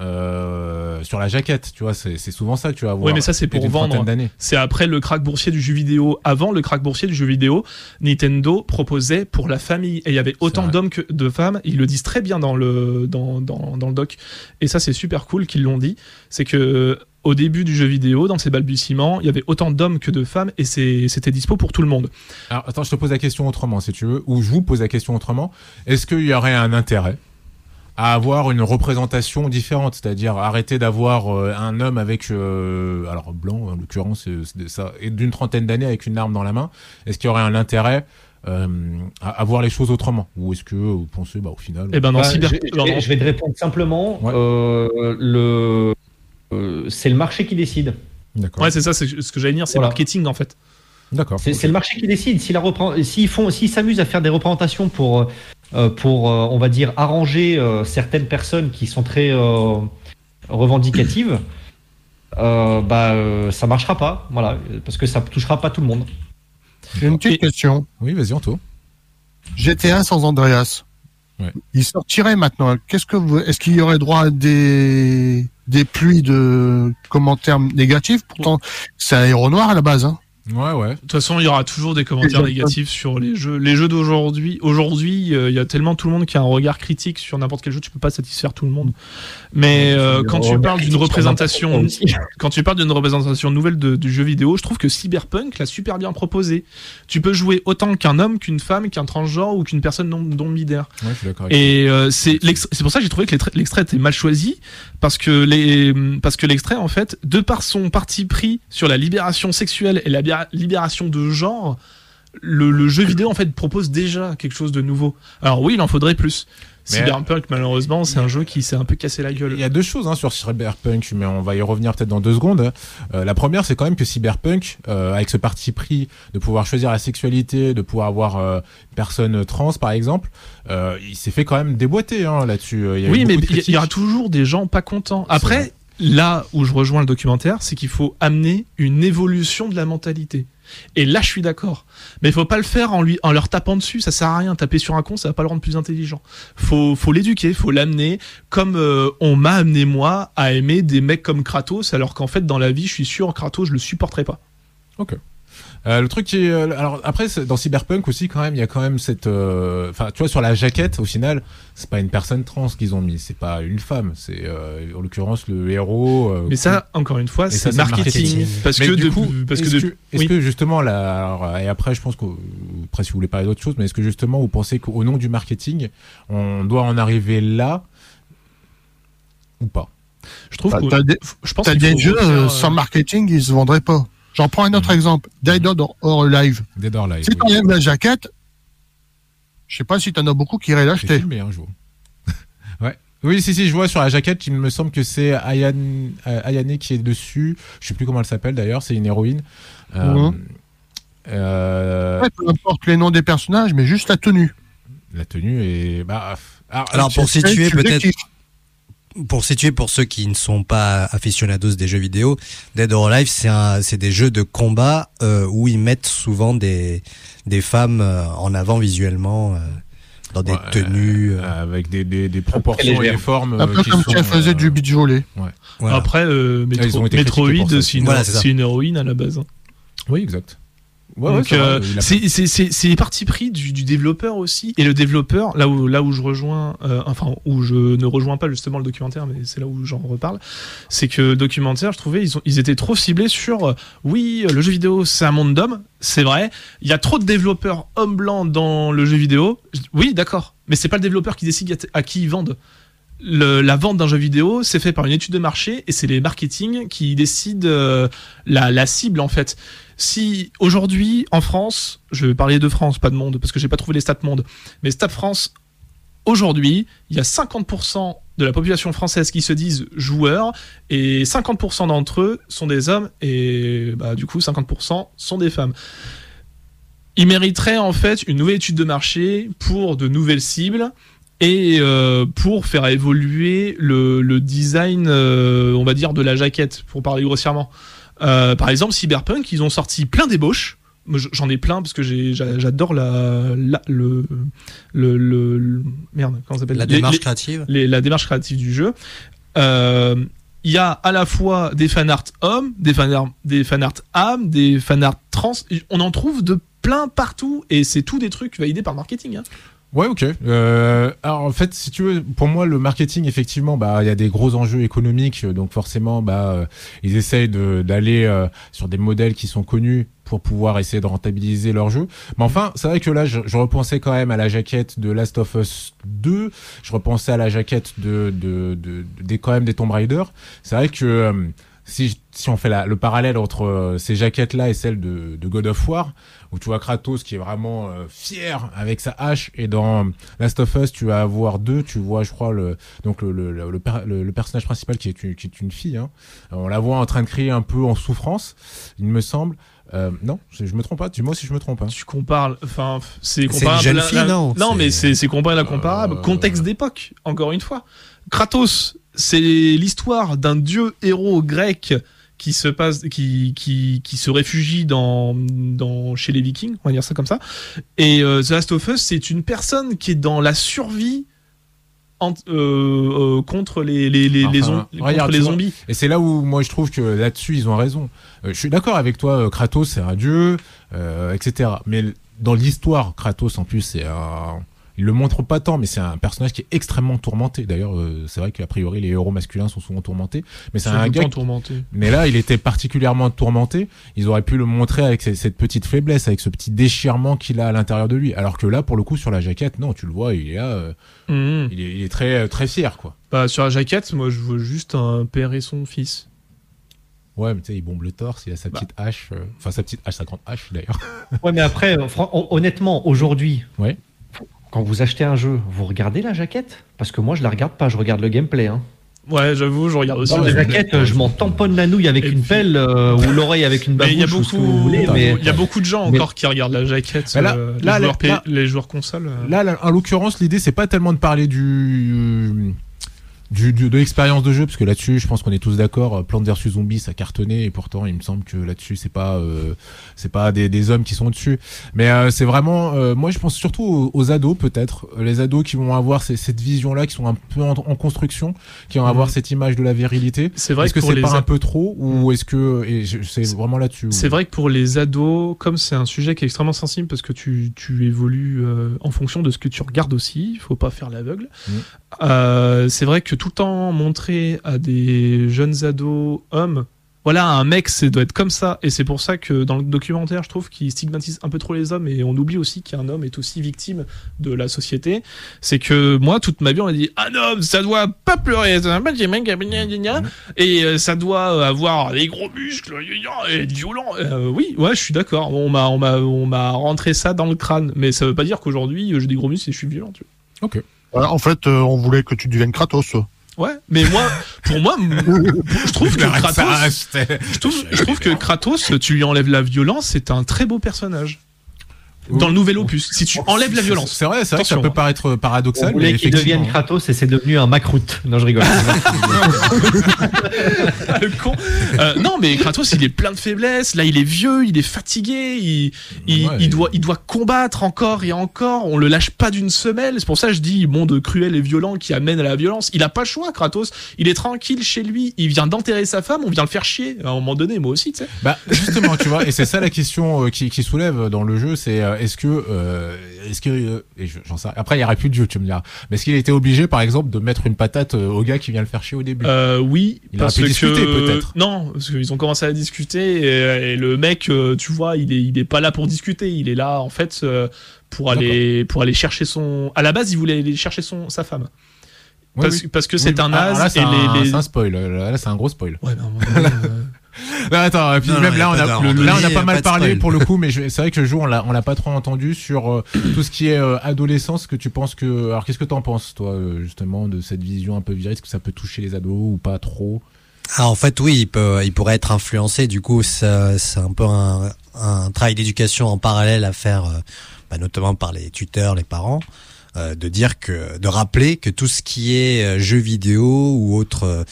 Euh, sur la jaquette, tu vois, c'est souvent ça que tu vas. Oui, mais ça, c'est pour vendre. C'est après le crack boursier du jeu vidéo. Avant le crack boursier du jeu vidéo, Nintendo proposait pour la famille. Et il y avait autant d'hommes que de femmes. Ils le disent très bien dans le, dans, dans, dans le doc. Et ça, c'est super cool qu'ils l'ont dit. C'est que au début du jeu vidéo, dans ses balbutiements, il y avait autant d'hommes que de femmes et c'était dispo pour tout le monde. Alors, attends, je te pose la question autrement, si tu veux, ou je vous pose la question autrement. Est-ce qu'il y aurait un intérêt à avoir une représentation différente, c'est-à-dire arrêter d'avoir euh, un homme avec, euh, alors blanc en l'occurrence, euh, ça, et d'une trentaine d'années avec une arme dans la main Est-ce qu'il y aurait un intérêt euh, à, à voir les choses autrement, ou est-ce que vous pensez, bah, au final, Et ben dans Bah, Cyber... je, vais, je vais te répondre simplement. Ouais. euh, le, euh, c'est le marché qui décide. d'accord, Ouais, c'est ça, c'est ce que j'allais dire, c'est Voilà. marketing en fait. d'accord, C'est le marché qui décide. S'ils reprend... s'ils font, s'ils s'amusent à faire des représentations pour, euh, pour, euh, on va dire, arranger euh, certaines personnes qui sont très euh, revendicatives, euh, bah, euh, ça marchera pas. Voilà, parce que ça touchera pas tout le monde. J'ai une petite Et- question. Oui, vas-y, Anto. GTA sans Andreas. Ouais. Il sortirait maintenant. Qu'est-ce que vous, est-ce qu'il y aurait droit à des, des pluies de commentaires négatifs? Pourtant, c'est un héros noir à la base, hein. Ouais, ouais. De toute façon, il y aura toujours des commentaires négatifs sur les jeux. Les jeux d'aujourd'hui, aujourd'hui, euh, il y a tellement tout le monde qui a un regard critique sur n'importe quel jeu, tu peux pas satisfaire tout le monde. Mais euh, quand tu parles d'une représentation, <laughs> quand tu parles d'une représentation nouvelle de- du jeu vidéo, je trouve que Cyberpunk l'a super bien proposé. Tu peux jouer autant qu'un homme, qu'une femme, qu'un transgenre ou qu'une personne non, non binaire. Ouais, je suis d'accord avec Et euh, c'est pour ça que j'ai trouvé que l'extrait- était mal choisi parce que les parce que l'extrait en fait de par son parti pris sur la libération sexuelle et la libération de genre le, le jeu vidéo en fait propose déjà quelque chose de nouveau. Alors oui, il en faudrait plus. Cyberpunk, malheureusement, c'est un jeu qui s'est un peu cassé la Il gueule. y a deux choses hein, sur Cyberpunk, mais on va y revenir peut-être dans deux secondes. Euh, la première, c'est quand même que Cyberpunk, euh, avec ce parti pris de pouvoir choisir la sexualité, de pouvoir avoir euh, une personne trans par exemple, euh, il s'est fait quand même déboîter hein, là-dessus. Il Oui, mais il y- il y aura toujours des gens pas contents. Après, là où je rejoins le documentaire, c'est qu'il faut amener une évolution de la mentalité. Et là, je suis d'accord. Mais il faut pas le faire en lui, en leur tapant dessus. Ça sert à rien. Taper sur un con, ça va pas le rendre plus intelligent. Faut, faut l'éduquer, faut l'amener. Comme euh, on m'a amené moi à aimer des mecs comme Kratos, alors qu'en fait, dans la vie, je suis sûr, Kratos, je le supporterai pas. Euh, le truc qui est, euh, alors après dans Cyberpunk aussi quand même il y a quand même cette euh, enfin tu vois sur la jaquette au final c'est pas une personne trans qu'ils ont mis c'est pas une femme c'est euh, en l'occurrence le héros euh, Mais ça, encore une fois, c'est marketing. marketing. Parce Mais que du de, coup, parce que est-ce de, que, est-ce oui. que justement là, alors, et après je pense que après si vous voulez parler d'autre chose, mais est-ce que justement vous pensez qu'au nom du marketing, on doit en arriver là ou pas? Je trouve Bah, que des- je pense T'as qu'il des faut jeux refaire, euh, euh, sans marketing, ils se vendraient pas. J'en prends un autre exemple. Dead or, or Alive. Dead or Alive. Si oui. t'enlèves la jaquette, je sais pas si t'en as beaucoup qui iraient l'acheter. filmé un jour. <laughs> ouais. Oui, si, si, je vois sur la jaquette, il me semble que c'est Ayane, euh, Ayane qui est dessus. Je sais plus comment elle s'appelle d'ailleurs, c'est une héroïne. Euh, Mhm. euh, Ouais, peu importe les noms des personnages, mais juste la tenue. la tenue est. Bah, alors, Alors pour situer tu peut-être. Pour situer pour ceux qui ne sont pas aficionados des jeux vidéo, Dead or Alive c'est des jeux de combat euh, où ils mettent souvent des des femmes euh, en avant visuellement euh, dans des Ouais, tenues. euh, avec des, des, des proportions et des formes. Un peu qui comme sont, si elle faisait euh, du beach volley. voilà. Après, euh, Ah, ils Metro- ont été critiqués Metroid, une, Voilà, c'est une héroïne à la base. Oui, exact. Ouais, Donc, ouais, c'est euh, c'est les partis pris du, du développeur aussi. Et le développeur, là où, là où je rejoins, euh, enfin, où je ne rejoins pas justement le documentaire, mais c'est là où j'en reparle, c'est que le documentaire, je trouvais, ils, ont, ils étaient trop ciblés sur, euh, oui, le jeu vidéo, c'est un monde d'hommes, c'est vrai. Il y a trop de développeurs hommes blancs dans le jeu vidéo. Oui, d'accord. Mais c'est pas le développeur qui décide à, à qui ils vendent. La vente d'un jeu vidéo, c'est fait par une étude de marché et c'est les marketing qui décident euh, la, cible en fait. Si aujourd'hui en France, je vais parler de France, pas de monde, parce que j'ai pas trouvé les stats monde, mais Stat France, aujourd'hui, il y a 50% de la population française qui se disent joueurs et 50% d'entre eux sont des hommes et bah, du coup 50% sont des femmes. Il mériterait en fait une nouvelle étude de marché pour de nouvelles cibles et euh, pour faire évoluer le, le design, euh, on va dire, de la jaquette, pour parler grossièrement. Euh, par exemple, Cyberpunk, ils ont sorti plein d'ébauches. J'en ai plein parce que j'adore la, la- le, le, merde comment s'appelle? La démarche les- créative. les- la démarche créative du jeu. Il y a à la fois des fanarts hommes, des fanarts, des fanarts âmes, des fanarts trans. On en trouve de plein partout et c'est tout des trucs validés par le marketing. hein. Ouais, ok. Euh, alors en fait, si tu veux, pour moi, le marketing, effectivement, bah, il y a des gros enjeux économiques, donc forcément, bah, euh, ils essayent de- d'aller euh, sur des modèles qui sont connus pour pouvoir essayer de rentabiliser leur jeu. Mais enfin, c'est vrai que là, je, je repensais quand même à la jaquette de Last of Us 2. Je repensais à la jaquette de, de, de, de- des quand même des Tomb Raider. C'est vrai que euh, si, si on fait la, le parallèle entre euh, ces jaquettes-là et celles de, de God of War, où tu vois Kratos qui est vraiment euh, fier avec sa hache, et dans Last of Us, tu vas avoir deux, tu vois, je crois, le, donc le, le, le, le per- le- le personnage principal qui est une, qui est une fille, hein. on la voit en train de crier un peu en souffrance, il me semble. Euh, non, je, me trompe pas, dis-moi si je me trompe. Hein. Tu compares, enfin, c'est C'est comparable. une jeune la- fille, la- non mais c'est c'est comparable à comparable. Euh, Contexte d'époque, encore une fois. Kratos, c'est l'histoire d'un dieu héros grec qui se passe, qui, qui, qui se réfugie dans, dans, chez les Vikings, on va dire ça comme ça. Et euh, The Last of Us, c'est une personne qui est dans la survie en- euh, euh, contre les, les, les, les, Enfin, zom- contre regarde, les zombies. Et c'est là où moi je trouve que là-dessus ils ont raison. Euh, je suis d'accord avec toi, Kratos c'est un dieu, etc. Mais dans l'histoire, Kratos en plus c'est un... Il le montre pas tant, mais c'est un personnage qui est extrêmement tourmenté. D'ailleurs, euh, c'est vrai qu'a priori les héros masculins sont souvent tourmentés, mais c'est un gars. tourmenté. Mais là, il était particulièrement tourmenté. Ils auraient pu le montrer avec ce- cette petite faiblesse, avec ce petit déchirement qu'il a à l'intérieur de lui. Alors que là, pour le coup, sur la jaquette, non, tu le vois, il est là, euh, Mhm. il, est, il est très très fier, quoi. Bah, sur la jaquette, moi, je vois juste un père et son fils. Ouais, mais tu sais, il bombe le torse, il a sa Bah. petite hache, euh, enfin sa petite hache, sa grande hache d'ailleurs. Ouais, mais après, honnêtement, aujourd'hui, Ouais. Quand vous achetez un jeu, vous regardez la jaquette? Parce que moi, je la regarde pas, je regarde le gameplay. Hein. Ouais, j'avoue, je regarde aussi. La jaquette, euh, je m'en tamponne la nouille avec Et une puis- pelle euh, ou l'oreille avec une Mais il y a babouche beaucoup, voulez. Mais il y a beaucoup de gens mais- encore qui regardent la jaquette. Là- euh, les, là, joueurs là- les joueurs consoles. euh. Là, là, en l'occurrence, l'idée, c'est pas tellement de parler du, du, du- de l'expérience de jeu, parce que là-dessus, je pense qu'on est tous d'accord. euh, Plante vs Zombies, ça cartonnait, et pourtant, il me semble que là-dessus, c'est pas, euh, c'est pas des, des hommes qui sont dessus. Mais euh, c'est vraiment, euh, moi, je pense surtout aux, aux ados, peut-être, les ados qui vont avoir ces- cette vision-là, qui sont un peu en, en construction, qui vont avoir Mhm. cette image de la virilité. C'est vrai Est-ce que c'est pas a- un peu trop, ou est-ce que, et c'est vraiment là-dessus. C'est vrai que pour les ados, comme c'est un sujet qui est extrêmement sensible parce que tu, tu évolues en fonction de ce que tu regardes aussi, il faut pas faire l'aveugle. Euh, c'est vrai que tout le temps montrer à des jeunes ados hommes, voilà, un mec, c'est doit être comme ça. Et c'est pour ça que dans le documentaire, je trouve qu'il stigmatise un peu trop les hommes et on oublie aussi qu'un homme est aussi victime de la société. C'est que moi, toute ma vie, on a dit un homme, ça doit pas pleurer, ça et ça doit avoir des gros muscles et être violent. Euh, oui, ouais, je suis d'accord. On m'a, on m'a, on m'a rentré ça dans le crâne, mais ça veut pas dire qu'aujourd'hui euh, j'ai des gros muscles et je suis violent. Tu Voilà, en fait, euh, on voulait que tu deviennes Kratos. Ouais, mais moi, pour moi, m- je trouve que Arrête ça, Kratos, c'était- je trouve, je trouve que Kratos, tu lui enlèves la violence, c'est un très beau personnage. Dans le nouvel opus, si tu enlèves la violence. C'est vrai, c'est vrai que ça peut paraître paradoxal. on voulait mais qu'il devienne. Kratos et c'est devenu un macroute. Non, je rigole. <laughs> Le con. Euh, non, mais Kratos, il est plein de faiblesses. Là, il est vieux, il est fatigué, il, il, Ouais, il et- doit, il doit combattre encore et encore. On le lâche pas d'une semelle. C'est pour ça que je dis monde cruel et violent qui amène à la violence. Il a pas le choix, Kratos. Il est tranquille chez lui. Il vient d'enterrer sa femme. On vient le faire chier. À un moment donné, moi aussi, tu sais. Bah justement, tu vois, et c'est ça la question euh, qui, qui soulève dans le jeu, c'est euh, est-ce que, euh, est-ce que, et je- j'en sais, après il y aura plus de jeu, tu me diras, mais est-ce qu'il a été obligé, par exemple, de mettre une patate euh, au gars qui vient le faire chier au début? Euh, oui, Il aurait parce pu que discuter, peut-être. non, parce qu'ils ont commencé à discuter et, et le mec, euh, tu vois, il est, il est pas là pour discuter. Il est là, en fait, euh, pour aller, pour aller chercher son. À la base, il voulait aller chercher son sa femme. Oui, parce, oui. parce que Oui, c'est mais- un alors as là, et un, les. un spoil. Là, c'est un gros spoil. Ouais, <laughs> donné, euh, Non, attends, et puis Non, même non, là, a on a, le- là, on pas a mal pas parlé pour le coup, mais c'est vrai que le jeu, on l'a, on l'a pas trop entendu sur euh, <coughs> tout ce qui est euh, adolescence. Que tu penses que, alors qu'est-ce que t'en penses, toi, euh, justement, de cette vision un peu virile, est-ce que ça peut toucher les ados ou pas trop? Ah, en fait, oui, il peut, il pourrait être influencé. Du coup, ça- c'est un peu un, un travail d'éducation en parallèle à faire, bah, notamment par les tuteurs, les parents, euh, de dire que, de rappeler que tout ce qui est euh, jeux vidéo ou autres euh,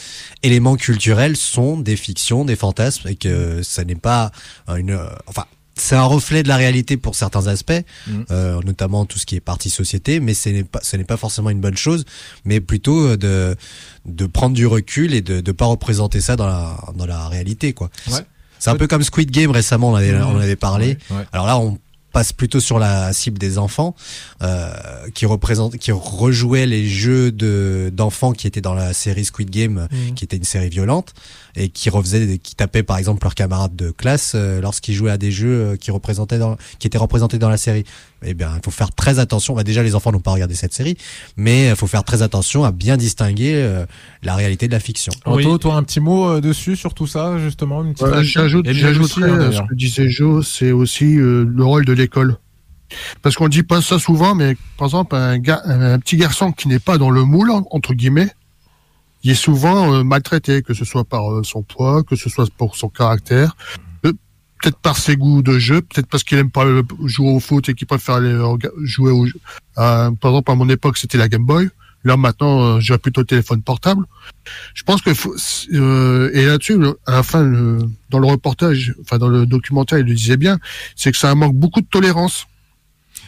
éléments culturels sont des fictions, des fantasmes, et que ça n'est pas une, enfin. C'est un reflet de la réalité pour certains aspects, Mhm. euh, notamment tout ce qui est partie société, mais ce n'est pas, ce n'est pas forcément une bonne chose, mais plutôt de, de prendre du recul et de ne pas représenter ça dans la, dans la réalité quoi. Ouais. C'est un peu comme Squid Game récemment on avait, Mhm. on avait parlé. Ouais, ouais. Alors là on passe plutôt sur la cible des enfants euh, qui représente qui rejouaient les jeux de d'enfants qui étaient dans la série Squid Game Mhm. qui était une série violente et qui refaisaient qui tapaient par exemple leurs camarades de classe euh, lorsqu'ils jouaient à des jeux euh, qui représentaient dans qui étaient représentés dans la série. Eh bien, il faut faire très attention. Bah, déjà les enfants n'ont pas regardé cette série, mais il faut faire très attention à bien distinguer euh, la réalité de la fiction. Oui. Anto, toi, un petit mot euh, dessus sur tout ça, justement, une petite Ouais, J'ajoute, j'ajouterais hein, à ce que disait Joe, c'est aussi euh, le rôle de l'école. Parce qu'on dit pas ça souvent, mais par exemple, un, gars, un petit garçon qui n'est pas dans le moule, entre guillemets, il est souvent euh, maltraité, que ce soit par euh, son poids, que ce soit pour son caractère, euh, peut-être par ses goûts de jeu, peut-être parce qu'il aime pas jouer au foot et qu'il préfère aller euh, jouer au jeu. Euh, par exemple, à mon époque, c'était la Game Boy. Là, maintenant, euh, j'ai plutôt le téléphone portable. Je pense que faut- et là-dessus, à la fin, le- dans le reportage, enfin dans le documentaire, il le disait bien, c'est que ça manque beaucoup de tolérance.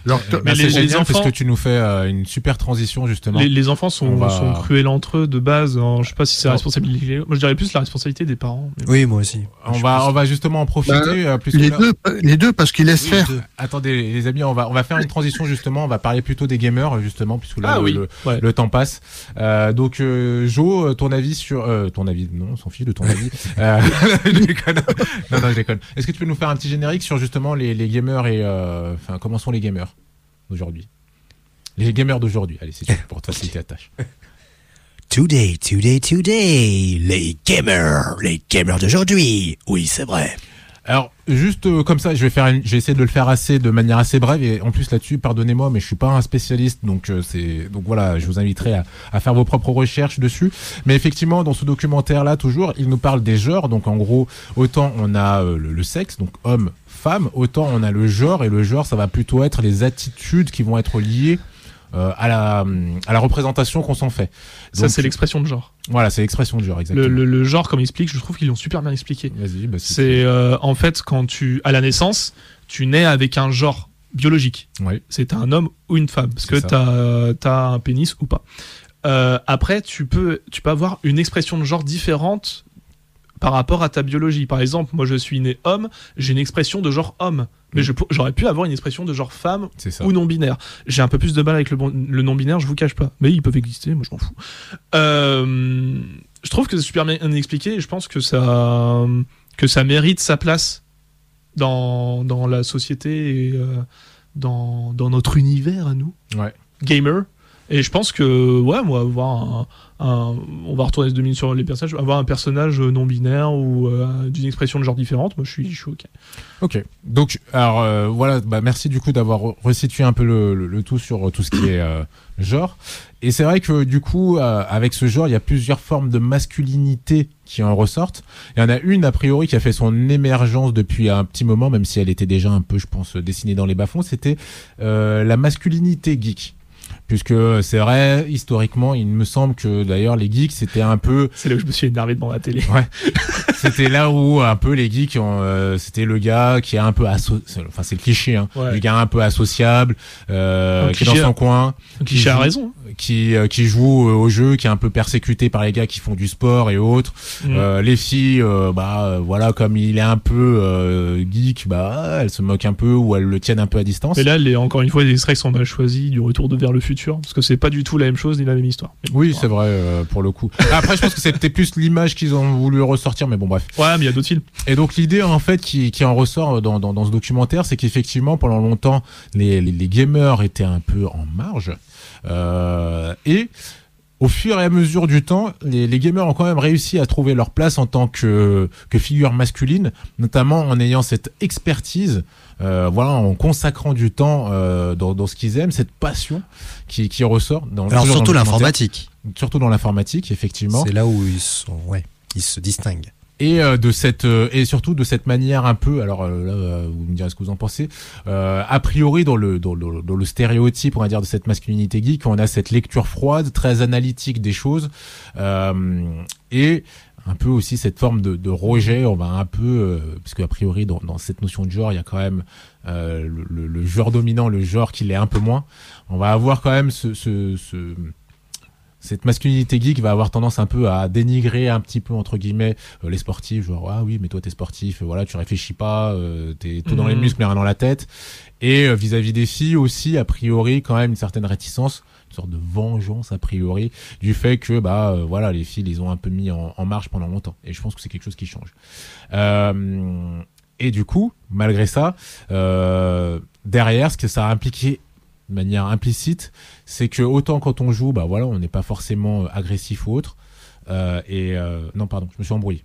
Alors, Euh, bah, Mais c'est les- les parce enfants- que tu nous fais euh, une super transition justement. Les, les enfants sont, va- sont cruels entre eux de base. hein. Je sais pas si c'est la Non. responsabilité. Moi, je dirais plus la responsabilité des parents. mais. Oui, moi aussi. On va, on va justement en profiter. Bah, euh, puisque les deux, les deux parce qu'ils laissent Oui, faire. deux. Attendez, les amis, on va, on va faire une transition justement. On va parler plutôt des gamers justement, puisque là Ah le, oui. le, Ouais. le temps passe. Euh, donc, euh, Jo, euh, ton avis sur, euh, ton avis, non, on s'en fiche de ton avis. <laughs> Euh, <laughs> je déconne. non, non, je déconne. Est-ce que tu peux nous faire un petit générique sur justement les, les gamers et, euh, enfin, comment sont les gamers? D'aujourd'hui Les gamers d'aujourd'hui. Allez, c'est pour te faciliter la tâche. <laughs> Today, today, today, les gamers, les gamers d'aujourd'hui. Oui, c'est vrai. Alors juste euh, comme ça, je vais faire, une- je vais essayer de le faire assez de manière assez brève et en plus là-dessus, pardonnez-moi, mais je suis pas un spécialiste, donc euh, c'est donc voilà, je vous inviterai à, à faire vos propres recherches dessus. Mais effectivement, dans ce documentaire-là, toujours, il nous parle des genres. Donc en gros, autant on a euh, le, le sexe, donc homme, femme, autant on a le genre et le genre, ça va plutôt être les attitudes qui vont être liées euh, à la à la représentation qu'on s'en fait. Ça, c'est l'expression de genre. Voilà, c'est l'expression du genre exactement. Le, le- le genre, comme il explique, je trouve qu'ils l'ont super bien expliqué. Vas-y, bah, C'est euh, en fait quand tu, à la naissance, tu nais avec un genre biologique. tu-. C'est un homme ou une femme, parce C'est que t'as as un pénis ou pas. Euh, après, tu peux, tu peux avoir une expression de genre différente par rapport à ta biologie. Par exemple, moi je suis né homme, j'ai une expression de genre homme, mais Mm. j'aurais pu avoir une expression de genre femme ou non binaire. J'ai un peu plus de mal avec le, bon- le non binaire, je vous cache pas. Mais ils peuvent exister, moi je m'en fous. Euh, je trouve que c'est super bien expliqué et je pense que ça, que ça mérite sa place dans, dans la société et euh, dans, dans notre univers à nous, Ouais. gamer. Et je pense que, ouais, moi, avoir un, un- on va retourner deux minutes sur les personnages, avoir un personnage non binaire ou euh, d'une expression de genre différente, moi je suis, je suis ok. Ok. Donc, alors euh, voilà, bah, merci du coup d'avoir re- resitué un peu le, tout sur euh, tout ce qui est euh, genre. Et c'est vrai que du coup, euh, avec ce genre, il y a plusieurs formes de masculinité qui en ressortent. Il y en a une a priori qui a fait son émergence depuis un petit moment, même si elle était déjà un peu, je pense, dessinée dans les bas-fonds. C'était euh, la masculinité geek. Puisque c'est vrai, historiquement, il me semble que d'ailleurs les geeks c'était un peu C'est là où je me suis énervé devant la télé. <laughs> c'était là où un peu les geeks, ont, euh, c'était le gars qui est un peu asso... enfin c'est le cliché, hein, Ouais. le gars un peu associable, euh, Un qui est dans cliché, son coin, Qui a raison. Qui euh, qui joue euh, au jeu, qui est un peu persécuté par les gars qui font du sport et autres. Mm. Euh, les filles, euh, bah euh, voilà, comme il est un peu euh, geek, bah elles se moquent un peu ou elles le tiennent un peu à distance. Et là, les, encore une fois, les extraits sont mal choisis du retour de vers le futur, parce que c'est pas du tout la même chose ni la même histoire. Oui, c'est vrai euh, pour le coup. Après, je pense que c'était plus l'image qu'ils ont voulu ressortir, mais bon, bref. Ouais, mais il y a d'autres films. Et donc l'idée en fait qui, qui en ressort dans, dans, dans ce documentaire, c'est qu'effectivement pendant longtemps les, les, les gamers étaient un peu en marge et au fur et à mesure du temps, les, les gamers ont quand même réussi à trouver leur place en tant que, que figure masculine, notamment en ayant cette expertise, euh, voilà, en consacrant du temps euh, dans, dans ce qu'ils aiment, cette passion qui, qui ressort. Dans, Alors surtout l'informatique. surtout dans l'informatique, effectivement. C'est là où ils sont, ouais, ils se distinguent. Et euh, de cette euh, et surtout de cette manière un peu alors euh, là vous me direz ce que vous en pensez euh, a priori dans le, dans le dans le stéréotype on va dire de cette masculinité geek on a cette lecture froide très analytique des choses euh, et un peu aussi cette forme de, de rejet on va un peu euh, parce qu'a priori dans, dans cette notion de genre il y a quand même euh, le, le- le genre dominant le genre qui l'est un peu moins. On va avoir quand même ce, ce, ce cette masculinité geek va avoir tendance un peu à dénigrer un petit peu entre guillemets euh, les sportifs genre ah oui mais toi t'es sportif euh, voilà tu réfléchis pas euh, t'es tout dans les Mhm. muscles mais rien dans la tête. Et euh, vis-à-vis des filles aussi a priori quand même une certaine réticence une sorte de vengeance a priori du fait que bah euh, voilà les filles les ont un peu mis en, en marche pendant longtemps. Et je pense que c'est quelque chose qui change. Euh, et du coup malgré ça euh, derrière ce que ça a impliqué de manière implicite c'est que autant quand on joue bah voilà on n'est pas forcément euh, agressif ou autre euh, et euh, non pardon je me suis embrouillé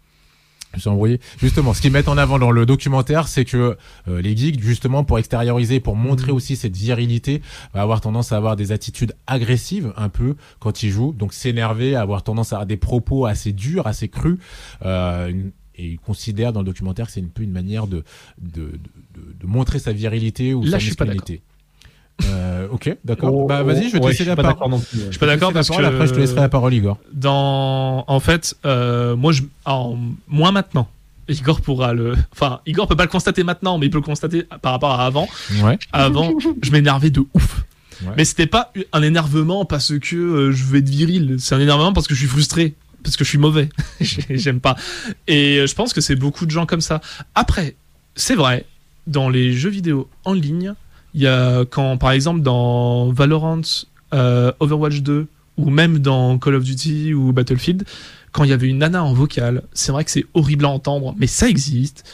je me suis embrouillé. Justement, ce qu'ils mettent en avant dans le documentaire, c'est que euh, les geeks, justement, pour extérioriser, pour montrer Mhm. aussi cette virilité, va avoir tendance à avoir des attitudes agressives un peu quand ils jouent, donc s'énerver, avoir tendance à avoir des propos assez durs, assez crus. Euh, une- et ils considèrent dans le documentaire que c'est un peu une manière de, de, de, montrer sa virilité ou Là, sa je suis pas masculinité. Euh, ok, d'accord. Oh, bah vas-y, je vais te ouais, laisser la parole. d'accord non plus. Je suis pas d'accord parce que Après, je te laisserai la parole, Igor. dans en fait euh, moi je en, moins maintenant Igor pourra le enfin Igor peut pas le constater maintenant mais il peut le constater par rapport à avant Ouais. avant je m'énervais de ouf Ouais. mais c'était pas un énervement parce que euh, je veux être viril c'est un énervement parce que je suis frustré parce que je suis mauvais <laughs> J'ai- j'aime pas et euh, je pense que c'est beaucoup de gens comme ça après c'est vrai dans les jeux vidéo en ligne il y a quand par exemple dans Valorant euh, Overwatch 2 ou même dans Call of Duty ou Battlefield, quand il y avait une nana en vocal, c'est vrai que c'est horrible à entendre, mais ça existe.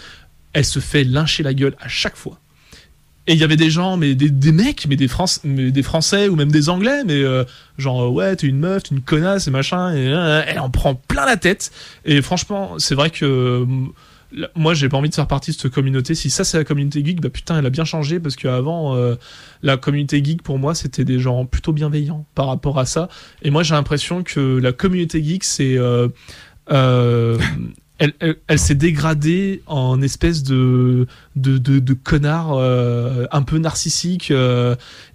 Elle se fait lyncher la gueule à chaque fois. Et il y avait des gens, mais des, mecs, mais des, France, mais des Français ou même des Anglais, mais euh, genre euh, ouais, t'es une meuf, t'es une connasse et machin, et elle en prend plein la tête. Et franchement, c'est vrai que là, moi j'ai pas envie de faire partie de cette communauté. Si ça c'est la communauté geek, bah putain, elle a bien changé parce qu'avant, euh, la communauté geek pour moi c'était des gens plutôt bienveillants par rapport à ça. Et moi j'ai l'impression que la communauté geek c'est. euh, euh, <laughs> elle, elle, s'est dégradée en espèce de de, de, de connard euh, un peu narcissique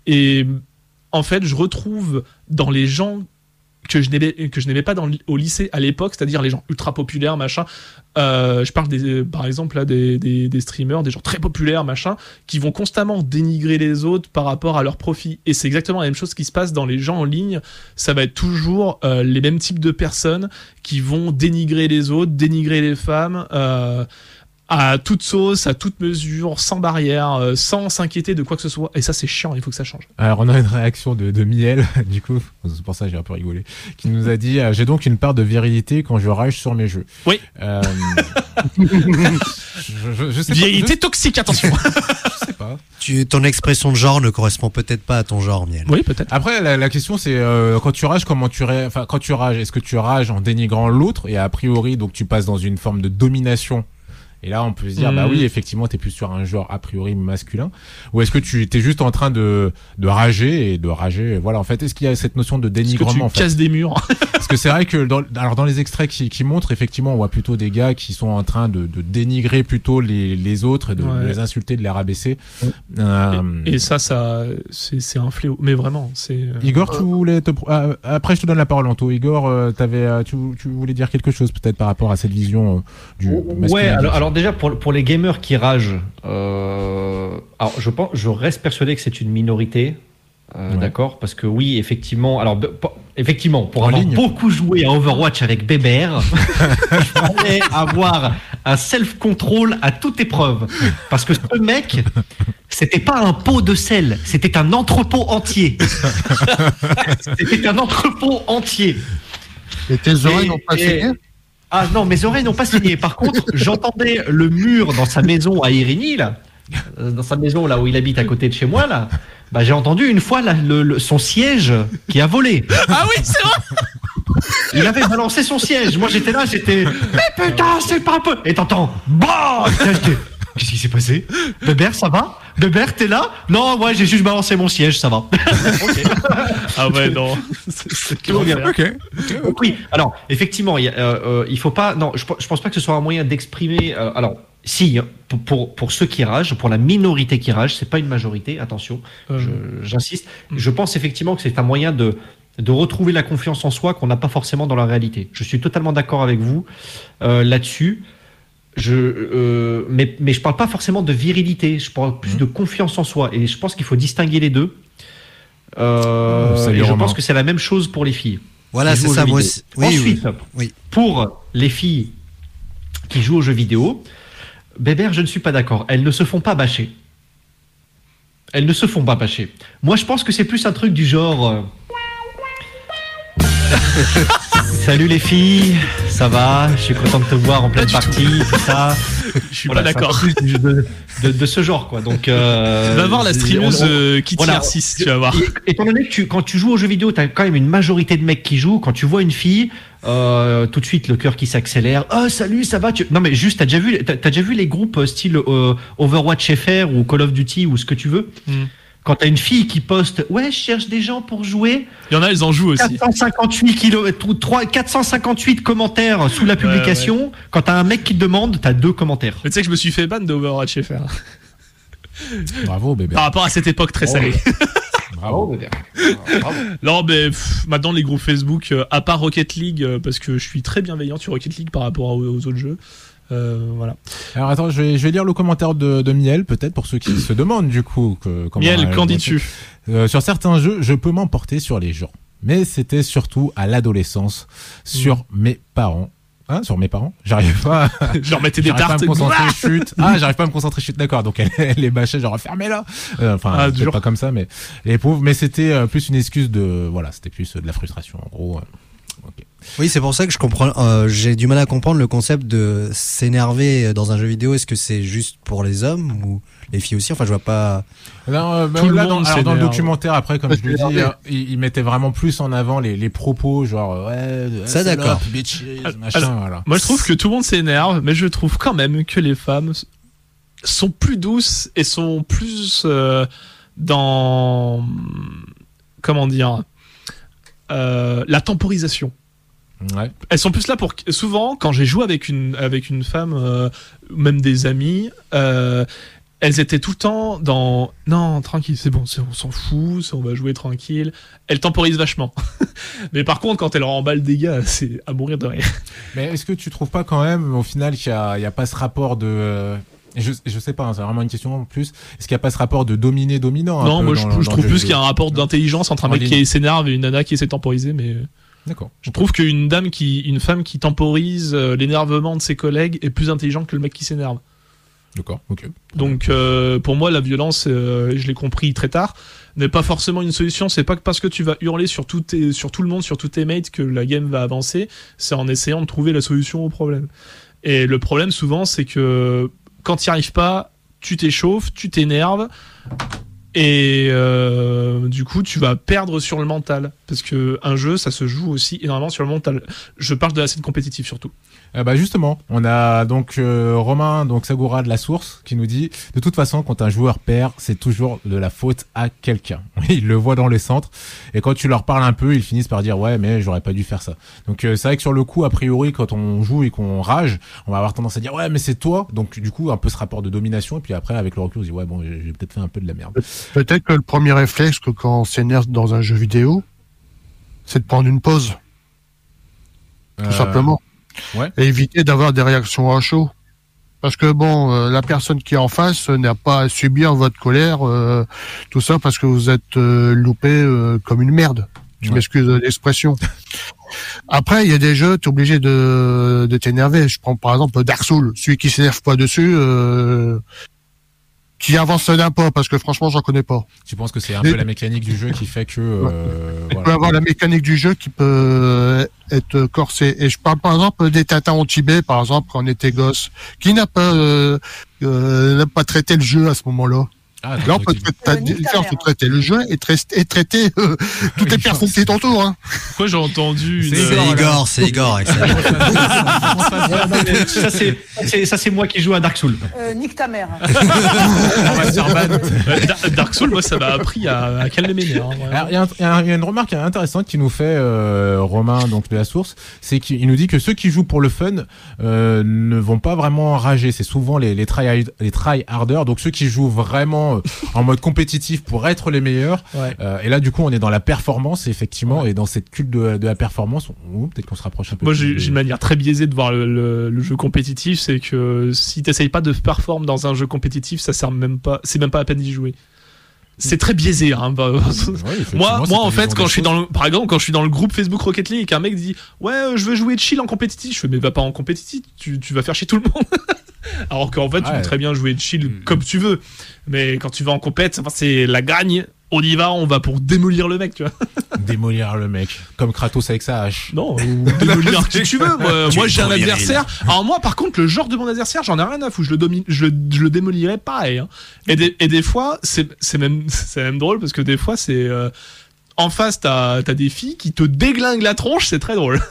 et en fait je retrouve dans les gens que je n'aimais pas au lycée à l'époque, c'est-à-dire les gens ultra populaires, machin. Euh, je parle des, par exemple là des, des, des streamers, des gens très populaires, machin, qui vont constamment dénigrer les autres par rapport à leur profit. Et c'est exactement la même chose qui se passe dans les gens en ligne. Ça va être toujours euh, les mêmes types de personnes qui vont dénigrer les autres, dénigrer les femmes. Euh, à toute sauce, à toute mesure, sans barrière, euh, sans s'inquiéter de quoi que ce soit. Et ça, c'est chiant, il faut que ça change. Alors on a une réaction de, de Miel, <laughs> du coup, c'est pour ça que j'ai un peu rigolé, qui nous a dit euh, j'ai donc une part de virilité quand je rage sur mes jeux. Oui. Euh, <laughs> je, je, je sais pas, Vérité toxique, attention. <laughs> je sais pas. Tu, ton expression de genre ne correspond peut-être pas à ton genre, Miel. oui, peut-être. Après la, la question c'est euh, quand tu rages comment tu enfin quand tu rages est-ce que tu rages en dénigrant l'autre? Et a priori donc tu passes dans une forme de domination et là on peut se dire Mhm. bah oui effectivement t'es plus sur un genre a priori masculin ou est-ce que tu es juste en train de de rager et de rager voilà en fait est-ce qu'il y a cette notion de Est-ce que dénigrement tu en fait casses des murs <laughs> Parce que c'est vrai que dans, alors dans les extraits qui, qui montrent, effectivement, on voit plutôt des gars qui sont en train de, de dénigrer plutôt les, les autres et de, Ouais. de les insulter, de les rabaisser. Euh, Et ça, ça, c'est c'est un fléau. Mais vraiment, c'est. euh, Igor, tu voulais te... ah, après, je te donne la parole, Anto. Igor, euh, t'avais, euh, tu, tu voulais dire quelque chose peut-être par rapport à cette vision euh, du Ouais, masculin alors, alors déjà pour, pour les gamers qui ragent, euh, alors je pense, je reste persuadé que c'est une minorité, euh, Ouais. d'accord, parce que oui, effectivement, alors effectivement, pour En avoir ligne. beaucoup joué à Overwatch avec Bébert, <laughs> il fallait avoir un self-control à toute épreuve, parce que ce mec, c'était pas un pot de sel, c'était un entrepôt entier, <laughs> c'était un entrepôt entier. Et tes oreilles n'ont pas saigné? Ah non, mes oreilles n'ont pas saigné. Par contre, j'entendais le mur dans sa maison à Irigny, là, euh, dans sa maison là où il habite à côté de chez moi, là. Bah, j'ai entendu une fois là, le- le- son siège qui a volé. Ah oui, c'est vrai. Il avait balancé son siège. Moi, j'étais là, j'étais. Mais putain, c'est pas un peu. Et t'entends. Bah Putain, j'étais, Qu'est-ce qui s'est passé? Bébert, ça va? Bébert, t'es là? Non, ouais, j'ai juste balancé mon siège, ça va. <laughs> Ok. Ah ouais, non. C'est- Tout. Donc oui, alors effectivement, il, y a, euh, euh, il faut pas. Non, je, je pense pas que ce soit un moyen d'exprimer. euh, alors, si, hein, pour, pour, pour ceux qui ragent, pour la minorité qui rage, c'est pas une majorité. Attention, Euh, je- j'insiste. Mm. Je pense effectivement que c'est un moyen de de retrouver la confiance en soi qu'on n'a pas forcément dans la réalité. Je suis totalement d'accord avec vous euh, là-dessus. Je, euh, mais, mais je parle pas forcément de virilité, je parle plus Mhm. de confiance en soi. Et je pense qu'il faut distinguer les deux. Euh, Oh, salut et je Romain. pense que c'est la même chose pour les filles. Voilà, c'est ça, moi aussi. Oui, oui. Ensuite, Oui. pour les filles qui jouent aux jeux vidéo, Bébert, je ne suis pas d'accord. Elles ne se font pas bâcher. Elles ne se font pas bâcher. Moi, je pense que c'est plus un truc du genre. euh, <laughs> Salut les filles, ça va? Je suis content de te voir en pleine partie, tout ça? <laughs> Je suis Voilà, pas d'accord. de, de- de ce genre, quoi. Donc, euh, Va voir la streameuse on- on- euh, Kitty voilà. Narcisse, tu vas voir. et- Étant donné que tu, quand tu joues aux jeux vidéo, tu as quand même une majorité de mecs qui jouent. Quand tu vois une fille, euh, tout de suite le cœur qui s'accélère. Oh salut, ça va tu... Non mais juste, t'as déjà vu, t'as, t'as déjà vu les groupes euh, style euh, Overwatch FR ou Call of Duty ou ce que tu veux? Hmm. Quand t'as une fille qui poste, ouais, je cherche des gens pour jouer. Il y en a, elles en jouent aussi. 458 kilomètres, 3, 458 commentaires sous la publication. Quand t'as un mec qui te demande, t'as deux commentaires. Mais tu sais que je me suis fait ban de Overwatch FR. Bravo, bébé. Par rapport à cette époque très salée. <laughs> Bravo. Non, mais pff, maintenant les groupes Facebook, euh, à part Rocket League, euh, parce que je suis très bienveillant sur Rocket League par rapport aux, aux autres jeux. Euh, voilà. Alors attends, je vais, je vais lire le commentaire de, de Miel, peut-être pour ceux qui se demandent du coup. Que, comment Miel, qu'en dis-tu Euh, sur certains jeux, je peux m'emporter sur les gens. Mais c'était surtout à l'adolescence, sur mes parents. Hein, sur mes parents J'arrive pas à... Je leur mettais des J'arrive pas à tartes. me concentrer chute. Ah, j'arrive pas à me concentrer chute. D'accord. Donc elle, elle les bâchait genre fermez-la. Euh, enfin, Ah, dur. pas comme ça, mais les pauvres. Mais c'était euh, plus une excuse de voilà, c'était plus euh, de la frustration en gros. Oui, c'est pour ça que je comprends. euh, J'ai du mal à comprendre le concept de s'énerver dans un jeu vidéo. Est-ce que c'est juste pour les hommes ou les filles aussi? Enfin, je vois pas. Non, euh, bah, Tout le là, dans, monde alors, dans le documentaire, après, comme je le dis, euh, il, il mettait vraiment plus en avant les, les propos, genre, ouais, Ça, d'accord. machin, voilà. Moi, je trouve que tout le monde s'énerve, mais je trouve quand même que les femmes sont plus douces et sont plus euh, dans comment dire euh, la temporisation. Ouais. Elles sont plus là pour souvent quand j'ai joué avec une avec une femme, euh, même des amis. euh, elles étaient tout le temps dans non tranquille c'est bon on s'en fout on va jouer tranquille elles temporisent vachement <laughs> mais par contre quand elles remballent des gars <laughs> c'est à mourir de rire Mais est-ce que tu trouves pas quand même, au final, qu'il y a, il y a pas ce rapport de, euh, je, je sais pas, hein, c'est vraiment une question en plus. Est-ce qu'il y a pas ce rapport de dominé-dominant Non, moi dans- je, dans je le trouve plus qu'il y a un rapport d'intelligence entre un mec ligne. qui s'énerve et une nana qui essaie de temporiser, mais D'accord. je trouve qu'une dame qui, une femme qui temporise euh, l'énervement de ses collègues est plus intelligente que le mec qui s'énerve. D'accord. Ok. Donc euh, pour moi, la violence, euh, je l'ai compris très tard, n'est pas forcément une solution. C'est pas que parce que tu vas hurler sur tout, tes, sur tout le monde, sur tous tes mates que la game va avancer. C'est en essayant de trouver la solution au problème. Et le problème souvent, c'est que quand tu n'y arrives pas, tu t'échauffes, tu t'énerves. Et euh, du coup, tu vas perdre sur le mental. Parce que un jeu, ça se joue aussi énormément sur le mental. Je parle de la scène compétitive surtout. Euh, bah justement, on a donc euh, Romain, donc Sagura de la source, qui nous dit de toute façon, quand un joueur perd, c'est toujours de la faute à quelqu'un. <laughs> Il le voit dans les centres, et quand tu leur parles un peu, ils finissent par dire ouais, mais j'aurais pas dû faire ça. Donc euh, c'est vrai que sur le coup, a priori, quand on joue et qu'on rage, on va avoir tendance à dire ouais, mais c'est toi. Donc du coup, un peu ce rapport de domination, et puis après, avec le recul, on se dit ouais, bon, j'ai peut-être fait un peu de la merde. Peut-être que le premier réflexe que quand on s'énerve dans un jeu vidéo, c'est de prendre une pause, tout Euh, simplement. Ouais. Et éviter d'avoir des réactions à chaud. Parce que bon, euh, la personne qui est en face n'a pas à subir votre colère, euh, tout ça parce que vous êtes euh, loupé euh, comme une merde. Je Ouais. m'excuse de l'expression. <laughs> Après, il y a des jeux, t'es obligé de, de t'énerver. Je prends par exemple Dark Souls, celui qui s'énerve pas dessus, euh, qui avance d'un pas, parce que franchement, j'en connais pas. Tu penses que c'est un peu la mécanique du jeu qui fait que euh, Il peut avoir la mécanique du jeu qui peut euh, être corsée. Et je parle par exemple des Tintins au Tibet, par exemple, quand on était gosse, qui n'a pas euh, euh, n'a pas traité le jeu à ce moment-là. Ah, Là, on peut Euh, faire traiter le jeu et, tra- et traiter euh, <laughs> toutes les personnes qui t'entourent. Hein. Pourquoi j'ai entendu. C'est C'est Igor, c'est Igor. ça, c'est, c'est- ça, c'est moi qui joue à Dark Souls. Euh, nique ta mère. <laughs> ban. Euh, Dar- Dark Souls, moi, ça m'a appris à, à calmer mes nerfs. hein, Il y, a y une remarque intéressante qui nous fait euh, Romain donc de la source, c'est qu'il nous dit que ceux qui jouent pour le fun euh, ne vont pas vraiment rager. C'est souvent les les try les try harders, donc ceux qui jouent vraiment euh, en mode compétitif pour être les meilleurs. Ouais. Euh, et là, du coup, on est dans la performance effectivement, et dans cette culte de, de la performance, peut-être qu'on se rapproche un peu. Moi, j'ai une manière très biaisée de voir le, le- le jeu compétitif, c'est que si t'essayes pas de performer dans un jeu compétitif, ça sert même pas, c'est même pas à peine d'y jouer. C'est très biaisé, hein. bah, Ouais, <laughs> moi, moi, en fait, quand je suis dans le, par exemple, quand je suis dans le groupe Facebook Rocket League et qu'un mec dit, ouais, euh, je veux jouer chill en compétitif, je fais, mais va pas en compétitif, tu, tu vas faire chier tout le monde. <laughs> Alors qu'en fait, tu peux très bien jouer chill Mm. comme tu veux. Mais quand tu vas en compète, enfin, c'est la gagne. On y va, on va pour démolir le mec, tu vois. <laughs> démolir le mec, comme Kratos avec sa hache. Non, <laughs> ou démolir qui tu veux. Moi, j'ai un adversaire. Alors moi, par contre, le genre de mon adversaire, j'en ai rien à foutre. Je le domine, je le, je le démolirais pareil. hein. Et, des, et des fois, c'est même, <laughs> c'est même drôle parce que des fois, c'est euh, en face, t'as as des filles qui te déglinguent la tronche. C'est très drôle. <laughs>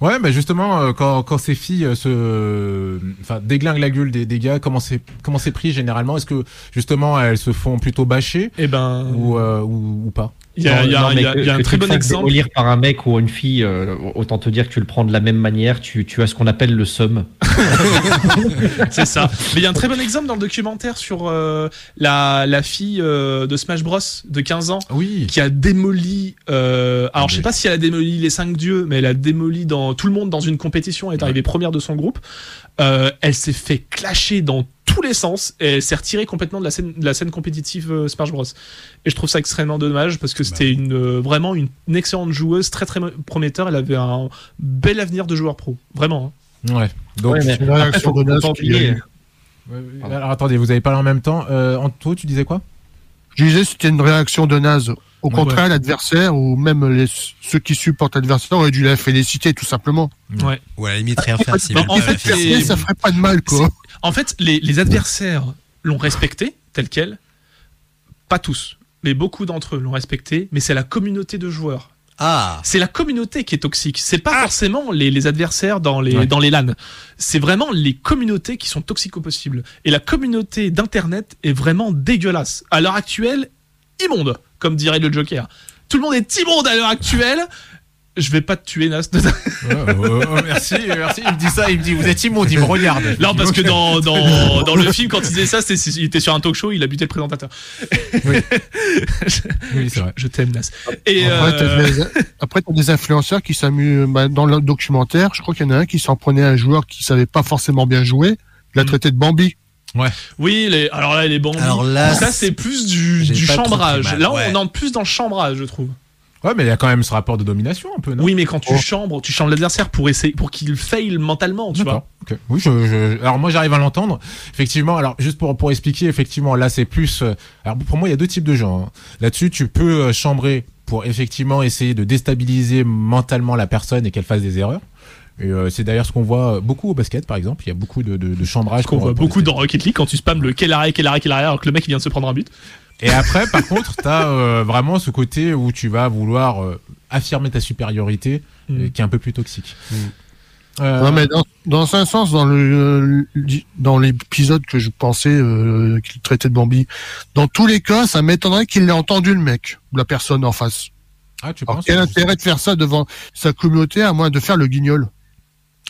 Ouais, mais justement, euh, quand, quand ces filles euh, se, enfin, déglinguent la gueule des, des gars, comment c'est, comment c'est pris généralement? Est-ce que justement elles se font plutôt bâcher? Et ben, ou, euh, ou, ou pas? Il y a, il y a- Non, y a- que- il y a un très bon exemple. démolir par un mec ou une fille, euh, autant te dire que tu le prends de la même manière, tu, tu as ce qu'on appelle le somme. <laughs> C'est ça. Mais il y a un très bon exemple dans le documentaire sur euh, la, la fille euh, de Smash Bros de 15 ans. Oui. qui a démoli. Euh, alors, je sais Oui. pas si elle a démoli les cinq dieux, mais elle a démoli dans tout le monde dans une compétition. Elle est arrivée première de son groupe. Euh, elle s'est fait clasher dans tous les sens et elle s'est retirée complètement de la scène, de la scène compétitive euh, Smash Bros. Et je trouve ça extrêmement dommage parce que c'était une euh, vraiment une, une excellente joueuse, très très prometteur. Elle avait un bel avenir de joueur pro, vraiment. hein. Ouais. Donc, Ouais, mais C'est une réaction faut- de faut oublier. Ouais, alors attendez, vous avez parlé en même temps. Euh, Anto, tu disais quoi? Je disais, c'était une réaction de naze Au contraire, l'adversaire ou même les, ceux qui supportent l'adversaire auraient dû la féliciter tout simplement. Ouais. Ou à la limite rien faire. si Bah, en fait, Et ça ferait pas de mal, quoi. En fait, les, les adversaires l'ont respecté tel quel. Pas tous, mais beaucoup d'entre eux l'ont respecté. Mais c'est la communauté de joueurs. Ah, C'est la communauté qui est toxique. C'est pas forcément les, les adversaires dans les, Ouais. dans les LAN. C'est vraiment les communautés qui sont toxiques au possible. Et la communauté d'Internet est vraiment dégueulasse. À l'heure actuelle, immonde, comme dirait le Joker. Tout le monde est immonde à l'heure actuelle. Je vais pas te tuer, Nas. Ouais, ouais, ouais, merci, merci. Il me dit ça, il me dit vous êtes immonde, il me regarde. Non, parce que dans, <laughs> dans, dans le film, quand il disait ça, c'était- il était sur un talk show, il a buté le présentateur. Oui. <laughs> Oui, c'est vrai. Je t'aime, Nas. Et Après, euh, t'as des, après, t'as des influenceurs qui s'amusent, bah, dans le documentaire, je crois qu'il y en a un qui s'en prenait à un joueur qui savait pas forcément bien jouer, il l'a Mm. traité de Bambi. Oui, les, alors là, les bandits. Alors là, ça, c'est plus du, chambrage. mal, Là, ouais. on entre plus dans le chambrage, je trouve. Ouais, mais il y a quand même ce rapport de domination un peu, non? Oui, mais quand tu Oh. chambres, tu chambres l'adversaire pour essayer, pour qu'il fail mentalement, tu vois. Oui, je, je- alors moi j'arrive à l'entendre. Effectivement, alors juste pour pour expliquer, effectivement, là c'est plus. euh, Alors pour moi, il y a deux types de gens. hein. Là-dessus, tu peux euh, chambrer pour effectivement essayer de déstabiliser mentalement la personne et qu'elle fasse des erreurs. Et euh, c'est d'ailleurs ce qu'on voit beaucoup au basket, par exemple. Il y a beaucoup de, de, de chambrage. Ce qu'on voit pour beaucoup dans Rocket League quand tu spams le quel arrêt, quel arrêt, quel arrêt, alors que le mec il vient de se prendre un but. Et après, par <laughs> contre, t'as euh, vraiment ce côté où tu vas vouloir euh, affirmer ta supériorité, Mm. euh, qui est un peu plus toxique. Euh, Ouais, mais dans, dans un sens, dans le, dans l'épisode que je pensais euh, qu'il traitait de Bambi, dans tous les cas, ça m'étonnerait qu'il ait entendu le mec, ou la personne en face. ah, tu Alors penses quel intérêt de faire ça devant sa communauté à moins de faire le guignol?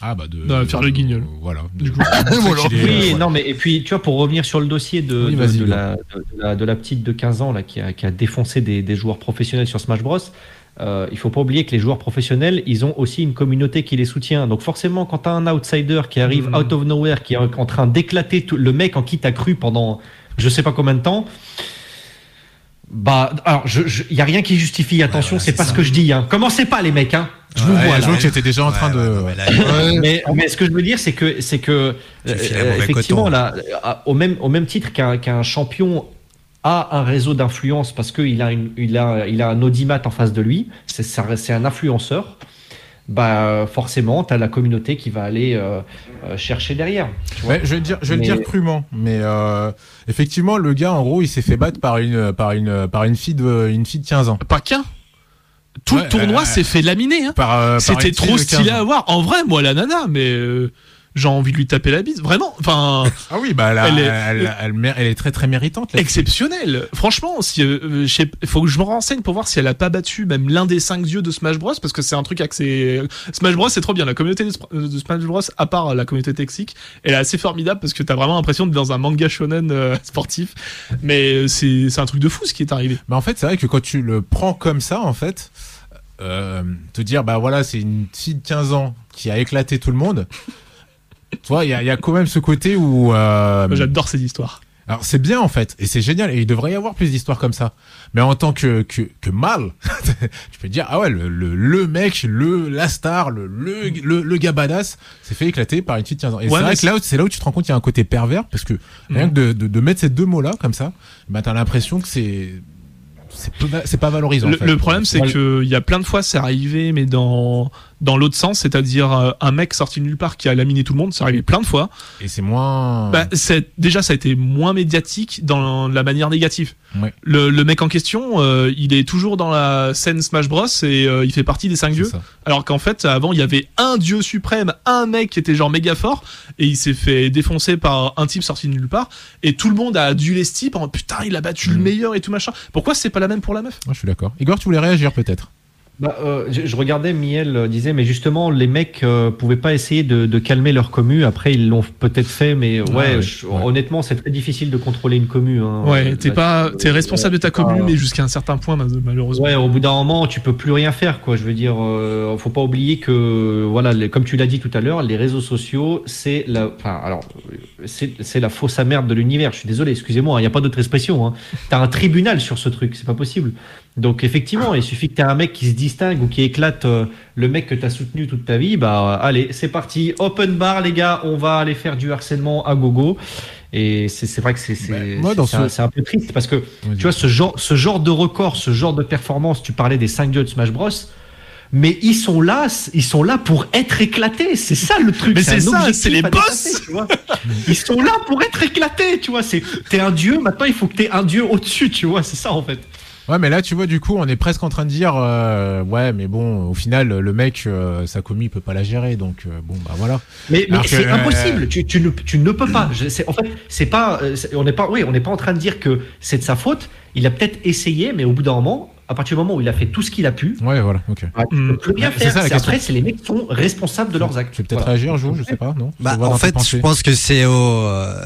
Ah bah de, Non, faire le guignol. voilà. Du coup. <laughs> Voilà. est- euh, non, mais et puis tu vois, pour revenir sur le dossier de, Oui, de, vas-y, de Hugo. la, de, la, de la petite de 15 ans là, qui, a, qui a défoncé des, des joueurs professionnels sur Smash Bros, euh, il faut pas oublier que les joueurs professionnels, ils ont aussi une communauté qui les soutient. Donc forcément, quand tu as un outsider qui arrive Mhm. out of nowhere, qui est en train d'éclater tout- le mec en qui t'as cru pendant je sais pas combien de temps, bah, alors, je, je, y a rien qui justifie. Attention, voilà, c'est c'est pas ça. ce que je dis. Hein. Commencez pas, les mecs. Hein. Je vous Ouais, vois je vois que tu étais déjà en train Ouais, de. ouais, ouais, là, Ouais. Mais, mais ce que je veux dire, c'est que, c'est que euh, effectivement, là, au même, au même titre qu'un qu'un champion a un réseau d'influence parce qu'il a, une, il a, il a un audimat en face de lui, c'est un influenceur. Bah forcément, tu as la communauté qui va aller euh, euh, chercher derrière. tu vois. Ouais, je vais le dire, je vais Mais- le dire crûment, mais euh, effectivement, le gars, en gros, il s'est fait battre par une, par une, par une fille de, une fille de 15 ans. Pas qu'un. Tout Ouais, le tournoi s'est fait laminer. Hein. Euh, C'était trop fille de 15 stylé à voir. En vrai, moi, la nana, mais euh, j'ai envie de lui taper la bise. Vraiment. Enfin. <laughs> Ah oui, bah là, Elle est- elle, elle, mé- elle est très très méritante. Là. exceptionnel. Franchement, si il faut que je me renseigne pour voir si elle a pas battu même l'un des cinq dieux de Smash Bros parce que c'est un truc axé Smash Bros, c'est trop bien. La communauté de de Smash Bros, à part la communauté toxique, elle est assez formidable parce que t'as vraiment l'impression d'être dans un manga shonen euh, <laughs> sportif. Mais euh, c'est c'est un truc de fou ce qui est arrivé. Mais en fait, c'est vrai que quand tu le prends comme ça, en fait, euh, te dire, bah voilà, c'est une fille de 15 ans qui a éclaté tout le monde. Tu vois, il y a, il y a quand même ce côté où. euh, J'adore ces histoires. Alors c'est bien en fait, et c'est génial, et il devrait y avoir plus d'histoires comme ça. Mais en tant que que, que mâle, <laughs> tu peux te dire ah ouais le, le, le mec, le la star, le le le, le gars badass, s'est fait éclater par une de 15 ans. Et Ouais, c'est mais vrai que là où- c'est là où tu te rends compte qu'il y a un côté pervers parce que rien Mhm. que de, de de mettre ces deux mots là comme ça, bah t'as l'impression que c'est c'est pas, valorisant. Le, en fait. le problème, c'est Voilà. que il y a plein de fois, c'est arrivé, mais dans dans l'autre sens, c'est-à-dire euh, un mec sorti de nulle part qui a laminé tout le monde, c'est arrivé plein de fois. et c'est moins. Bah, c'est déjà ça a été moins médiatique dans la manière négative. Ouais. Le, le mec en question, euh, il est toujours dans la scène Smash Bros et euh, il fait partie des cinq dieux. ça. Alors qu'en fait, avant, il y avait un dieu suprême, un mec qui était genre méga fort et il s'est fait défoncer par un type sorti de nulle part et tout le monde a adulé ce type en putain, il a battu le Mhm. meilleur et tout machin. Pourquoi c'est pas la même pour la meuf? Moi, je suis d'accord. Igor, tu voulais réagir peut-être? Bah, euh, je, je regardais, Miel euh, disait, mais justement, les mecs euh, pouvaient pas essayer de, de calmer leur commu. Après, ils l'ont peut-être fait, mais ouais, ouais, je- ouais. honnêtement, c'est très difficile de contrôler une commu. Hein. Ouais, Euh, t'es là, pas, t'es responsable de ta commune, ah, mais jusqu'à un certain point, mal- malheureusement. Ouais, au bout d'un moment, tu peux plus rien faire, quoi. Je veux dire, euh, faut pas oublier que, voilà, les- comme tu l'as dit tout à l'heure, les réseaux sociaux, c'est la, enfin, alors, c'est c'est la fausse merde de l'univers. Je suis désolé, excusez-moi, il n'y a pas d'autre expression. Hein. T'as un tribunal sur ce truc, c'est pas possible. Donc effectivement, il suffit que t'aies un mec qui se distingue ou qui éclate euh, le mec que t'as soutenu toute ta vie, bah allez, c'est parti, open bar les gars, on va aller faire du harcèlement à gogo. Et c'est vrai que c'est c'est Bah, c'est ce- un, peu triste parce que tu vois ce genre ce genre de record, ce genre de performance. Tu parlais des 5 dieux de Smash Bros. Mais ils sont là, ils sont là pour être éclatés. C'est ça le truc. Mais c'est ça, c'est les boss. tu. Ils sont là pour être éclatés, tu vois. C'est t'es un dieu. Maintenant, il faut que t'aies un dieu au-dessus, tu vois. C'est ça en fait. Ouais, mais là, tu vois, du coup, on est presque en train de dire, euh, ouais, mais bon, au final, le mec, euh, sa commis, il peut pas la gérer, donc euh, bon, bah voilà. Mais, c'est euh, impossible. Tu, tu, ne, tu ne peux pas. Je- en fait, c'est pas. euh, On n'est pas. Oui, on n'est pas en train de dire que c'est de sa faute. Il a peut-être essayé, mais au bout d'un moment, à partir du moment où il a fait tout ce qu'il a pu, Ouais, voilà, ok. rien Ouais, c'est faire. ça, la C'est-. Après, c'est les mecs qui sont responsables de leurs actes. Tu veux peut-être Voilà. réagir, Jo, je sais pas, non? Bah, Je en fait, je pense que c'est au, euh,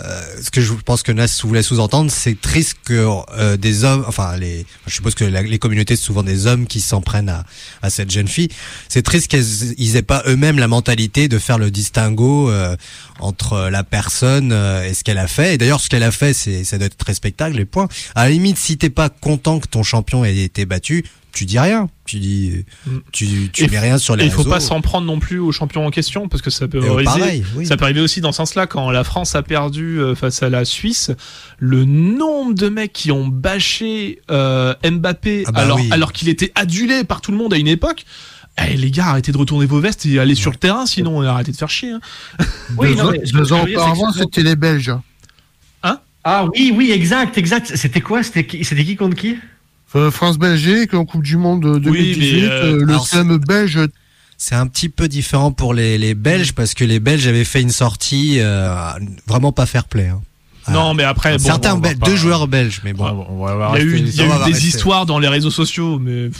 ce que je pense que Nas voulait sous-entendre, c'est triste que euh, des hommes, enfin les, je suppose que la- les communautés c'est souvent des hommes qui s'en prennent à, à cette jeune fille. C'est triste qu'ils ils aient pas eux-mêmes la mentalité de faire le distinguo euh, entre la personne euh, et ce qu'elle a fait. Et d'ailleurs, ce qu'elle a fait, c'est ça doit être respectable. Et point. À la limite, si t'es pas content que ton champion ait été battu, tu dis rien. Tu dis, Mm. tu, tu Et mets rien sur les il faut réseaux. pas s'en prendre non plus au champion en question parce que ça peut arriver- pareil, oui. Ça peut arriver aussi dans ce sens-là quand la France a perdu euh, face à la Suisse, le nombre de mecs qui ont bâché euh, Mbappé Ah bah alors oui. alors qu'il était adulé par tout le monde à une époque. Eh, les gars, arrêtez de retourner vos vestes et allez sur le terrain, sinon arrêtez de faire chier. hein. Oui, deux non, deux ans auparavant, c'était les Belges. Ah oui, oui, exact, exact. C'était quoi? C'était qui, c'était qui contre qui? Euh, France-Belgique en Coupe du Monde euh, Oui, 2018, mais, euh, euh, le CM belge C'est un petit peu différent pour les, les Belges parce que les Belges avaient fait une sortie euh, vraiment pas fair play. hein. Ah. Non, mais après, bon, Certains pas- deux joueurs belges, mais bon. Ouais, bon, on va- on va il y a eu, y a des rester- histoires dans les réseaux sociaux, mais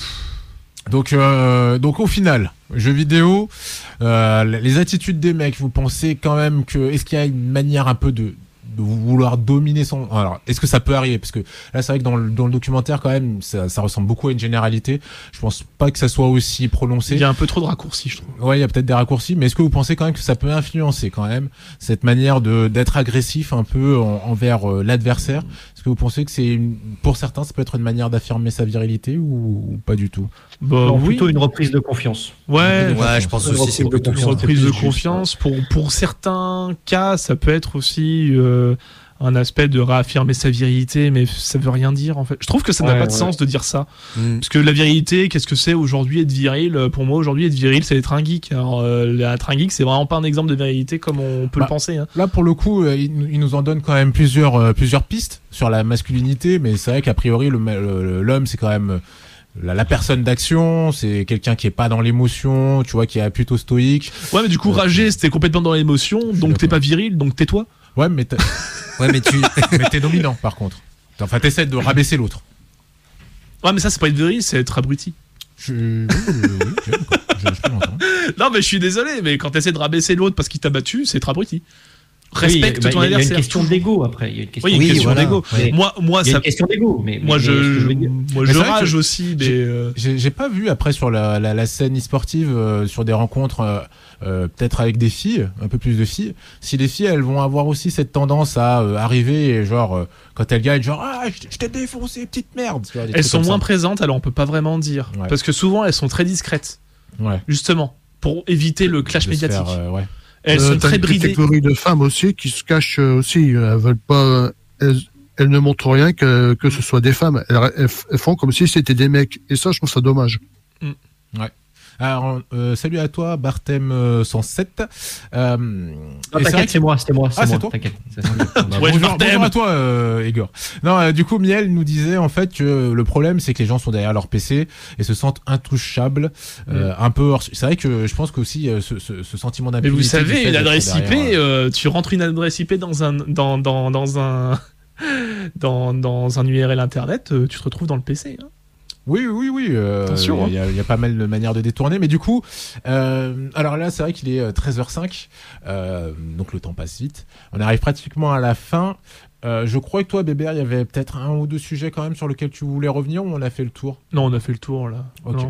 Donc, euh, donc au final, jeux vidéo, euh, les attitudes des mecs, vous pensez quand même que est-ce qu'il y a une manière un peu de, de vouloir dominer son alors est-ce que ça peut arriver? Parce que là c'est vrai que dans le, dans le documentaire quand même ça, ça ressemble beaucoup à une généralité. Je pense pas que ça soit aussi prononcé. Il y a un peu trop de raccourcis, je trouve. Ouais, il y a peut-être des raccourcis, mais est-ce que vous pensez quand même que ça peut influencer quand même cette manière de d'être agressif un peu en- envers euh, l'adversaire? Est-ce que vous pensez que c'est une- pour certains ça peut être une manière d'affirmer sa virilité ou, ou pas du tout? Bah, Non, oui. Plutôt une reprise de confiance. Ouais, Ouais, je pense Une aussi c'est une reprise de confiance. Pour, pour certains cas, ça peut être aussi euh, un aspect de réaffirmer sa virilité, mais ça veut rien dire en fait. Je trouve que ça n'a Ouais, pas de sens de dire ça. Mm. Parce que la virilité, qu'est-ce que c'est aujourd'hui être viril? Euh, Pour moi, aujourd'hui, être viril, c'est être un geek. Alors, euh, être un geek, c'est vraiment pas un exemple de virilité comme on peut Bah, le penser. hein. Là, pour le coup, euh, il, nous- il nous en donne quand même plusieurs, euh, plusieurs pistes sur la masculinité, mais c'est vrai qu'a priori, l'homme, c'est quand même la, la personne d'action, c'est quelqu'un qui est pas dans l'émotion, tu vois, qui est plutôt stoïque. Ouais, mais du coup, rager, c'était complètement dans l'émotion, donc t'es pas viril, donc tais-toi. Ouais, mais t'as- <laughs> Ouais, mais tu, <laughs> mais t'es dominant, par contre. Enfin, t'essaies de rabaisser l'autre. Ouais, mais ça, c'est pas être viril, c'est être abruti. Je, oui, oui, oui, j'aime, quoi. je, je peux l'entendre. <laughs> Non, mais je suis désolé, mais quand t'essaies de rabaisser l'autre parce qu'il t'a battu, c'est être abruti. Respecte Oui, bah, ton il y a- Il y a une adversaire. question d'ego après. Il y a une question Oui, il y a une Oui, question voilà. d'ego. Moi, moi, ça, une question d'ego. Mais, moi, mais- je, mais je moi, je rage aussi, mais j'ai- euh, J'ai pas vu après sur la, la, la scène e-sportive, euh, sur des rencontres, euh, euh, peut-être avec des filles, un peu plus de filles, si les filles elles vont avoir aussi cette tendance à euh, arriver et genre euh, quand elles gagnent, genre ah je t'ai défoncé petite merde. Vois, elles sont moins ça. présentes, alors on peut pas vraiment dire. Ouais. Parce que souvent, elles sont très discrètes, Ouais. justement, pour éviter le clash de médiatique. faire, ouais. Elles Euh, sont très bridées. catégorie de femmes aussi qui se cachent euh, aussi. Elles veulent pas. Elles, elles ne montrent rien que, que ce soit des femmes. Elles, elles f- elles font comme si c'était des mecs. Et ça, je trouve ça dommage. Alors euh, salut à toi Bartem euh, 107. Euh, Non, c'est t'inquiète, que- c'est moi, c'était moi, c'est Ah, c'est toi T'inquiète. c'est- <laughs> Ouais, bonjour, bonjour à toi, euh, Igor. Non, euh, du coup, Miel nous disait en fait que le problème, c'est que les gens sont derrière leur PC et se sentent intouchables, euh, un peu. hors- C'est vrai que je pense qu'aussi euh, ce, ce, ce sentiment Mais d'impunité. vous du savez, une adresse IP, derrière, tu rentres une adresse IP dans un dans dans dans un <laughs> dans, dans un URL internet, euh, tu te retrouves dans le PC. hein. Oui, oui, oui. euh, Attention, Il y, a- il y a pas mal de manières de détourner, mais du coup, euh, alors là, c'est vrai qu'il est euh, 13h05, euh, donc le temps passe vite. On arrive pratiquement à la fin. Euh, je crois que toi, Bébert, il y avait peut-être un ou deux sujets quand même sur lesquels tu voulais revenir ou on a fait le tour? Non, on a fait le tour là. Ok.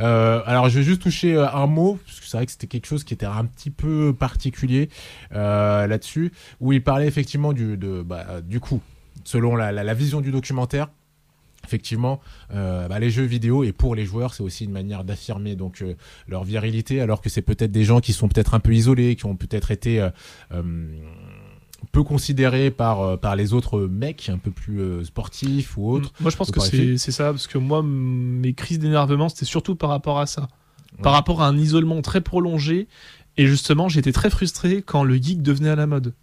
Euh, alors, je vais juste toucher euh, un mot, parce que c'est vrai que c'était quelque chose qui était un petit peu particulier euh, là-dessus, où il parlait effectivement du, de, bah, du coup, selon la, la, la vision du documentaire, effectivement, euh, bah, les jeux vidéo et pour les joueurs, c'est aussi une manière d'affirmer donc euh, leur virilité, alors que c'est peut-être des gens qui sont peut-être un peu isolés, qui ont peut-être été euh, peu considéré par par les autres mecs un peu plus sportifs ou autres. Moi, je pense que c'est ça, parce que moi, mes crises d'énervement, c'était surtout par rapport à ça. Par rapport à un isolement très prolongé. Et justement, j'étais très frustré quand le geek devenait à la mode.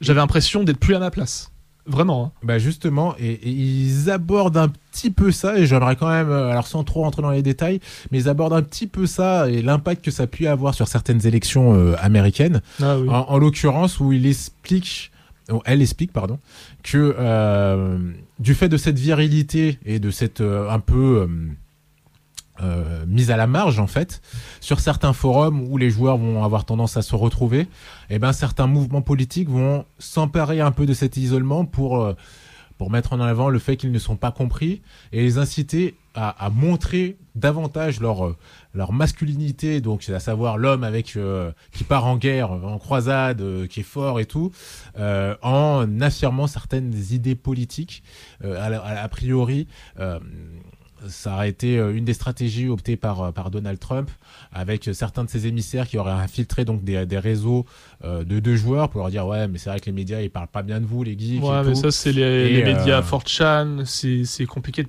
J'avais l'impression d'être plus à ma place. Vraiment. hein. Bah justement, et, et ils abordent un petit peu ça, et j'aimerais quand même, euh, alors sans trop rentrer dans les détails, mais ils abordent un petit peu ça et l'impact que ça a pu avoir sur certaines élections euh, américaines. Ah oui. En, en l'occurrence, où il explique, ou elle explique, pardon, que euh, du fait de cette virilité et de cette euh, un peu euh, mise à la marge en fait, sur certains forums où les joueurs vont avoir tendance à se retrouver, et ben certains mouvements politiques vont s'emparer un peu de cet isolement pour euh, pour mettre en avant le fait qu'ils ne sont pas compris et les inciter à, à montrer davantage leur euh, leur masculinité, donc c'est à savoir l'homme avec euh, qui part en guerre, en croisade, qui est fort et tout, en affirmant certaines idées politiques. Euh, a, a- priori, ça a été euh, une des stratégies optées par, euh, par Donald Trump, avec euh, certains de ses émissaires qui auraient infiltré donc des, des réseaux de deux joueurs pour leur dire ouais mais c'est vrai que les médias ils parlent pas bien de vous les geeks Ouais, et mais tout. ça, c'est les, médias euh, 4chan. C'est compliqué de,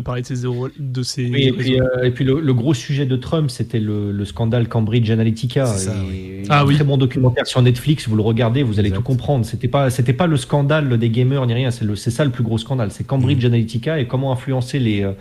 parler de ces, zéro- de ces Oui, et puis, euh, et puis le, le gros sujet de Trump, c'était le, le scandale Cambridge Analytica. C'est ça, Et- Ah un oui. très bon documentaire sur Netflix. Vous le regardez, vous allez Exact. tout comprendre. C'était pas, c'était pas le scandale des gamers ni rien. C'est ça le plus gros scandale. C'est Cambridge Analytica et comment influencer les, euh,